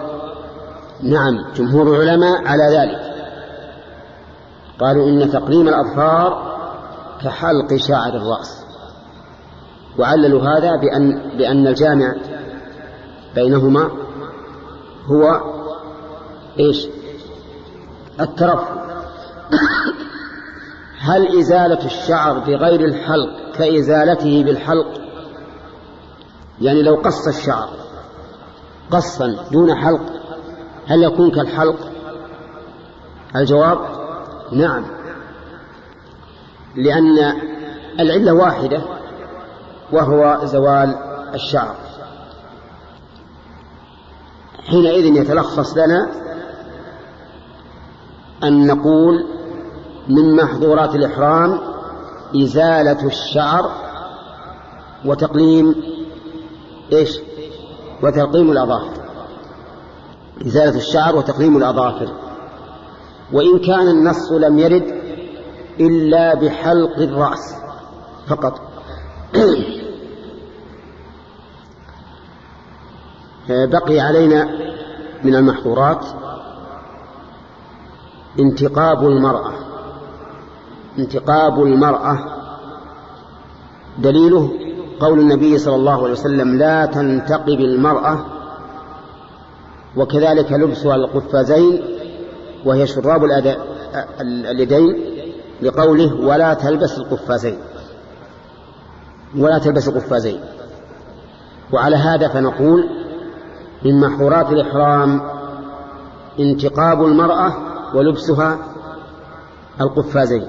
نعم جمهور العلماء على ذلك. قالوا إن تقليم الأظفار كحلق شعر الرأس. وعللوا هذا بأن, بأن الجامع بينهما هو إيش؟ الترفع هل إزالة الشعر بغير الحلق كإزالته بالحلق؟ يعني لو قص الشعر قصا دون حلق هل يكون كالحلق؟ الجواب نعم. لأن العلة واحدة وهو زوال الشعر. حينئذ يتلخص لنا أن نقول من محظورات الإحرام إزالة الشعر وتقليم إيش؟ وتقليم الأظافر. إزالة الشعر وتقليم الأظافر. وإن كان النص لم يرد إلا بحلق الرأس فقط. *clears throat* بقي علينا من المحظورات انتقاب المرأة. انتقاب المرأة. دليله قول النبي صلى الله عليه وسلم لا تنتقب المرأة. وكذلك لبسها القفازين وهي شراب اليدين لقوله ولا تلبس القفازين. ولا تلبس القفازين. وعلى هذا فنقول من محظورات الإحرام انتقاب المرأة ولبسها القفازين.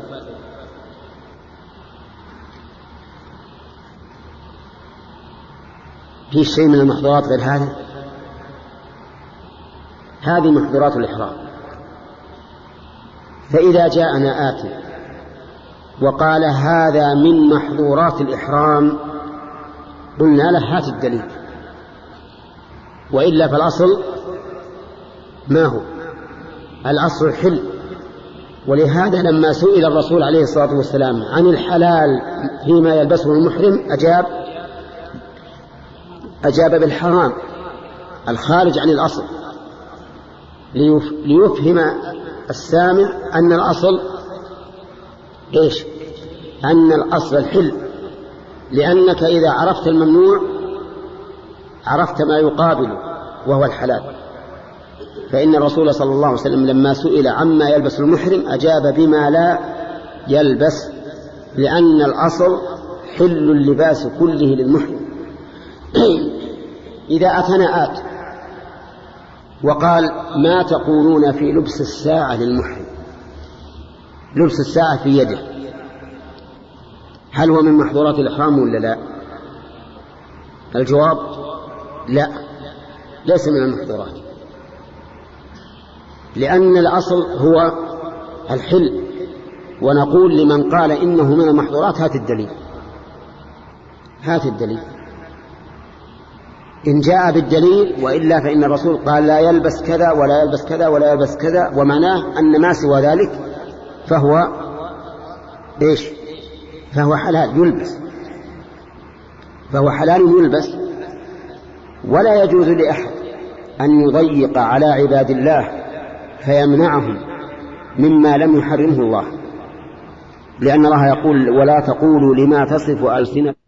في شيء من المحظورات غير هذا هذه محظورات الإحرام. فإذا جاءنا آتي وقال هذا من محظورات الإحرام قلنا له هات الدليل. وإلا فالأصل ما هو؟ الأصل الحل ولهذا لما سئل الرسول عليه الصلاة والسلام عن الحلال فيما يلبسه المحرم أجاب أجاب بالحرام الخارج عن الأصل ليفهم السامع أن الأصل إيش؟ أن الأصل الحل. لأنك إذا عرفت الممنوع عرفت ما يقابله وهو الحلال. فإن الرسول صلى الله عليه وسلم لما سئل عما يلبس المحرم أجاب بما لا يلبس لأن الأصل حل اللباس كله للمحرم. *clears throat* إذا أتنا آت وقال ما تقولون في لبس الساعة للمحرم؟ لبس الساعة في يده. هل هو من محظورات الإحرام ولا لا؟ الجواب لا ليس من المحظورات. لأن الأصل هو الحل ونقول لمن قال إنه من المحظورات هات الدليل. هات الدليل. إن جاء بالدليل وإلا فإن الرسول قال لا يلبس كذا ولا يلبس كذا ولا يلبس كذا ومعناه أن ما سوى ذلك فهو إيش؟ فهو حلال يلبس. فهو حلال يلبس. ولا يجوز لأحد أن يضيق على عباد الله فيمنعهم مما لم يحرمه الله. لأن الله يقول ولا تقولوا لما تصف ألسنة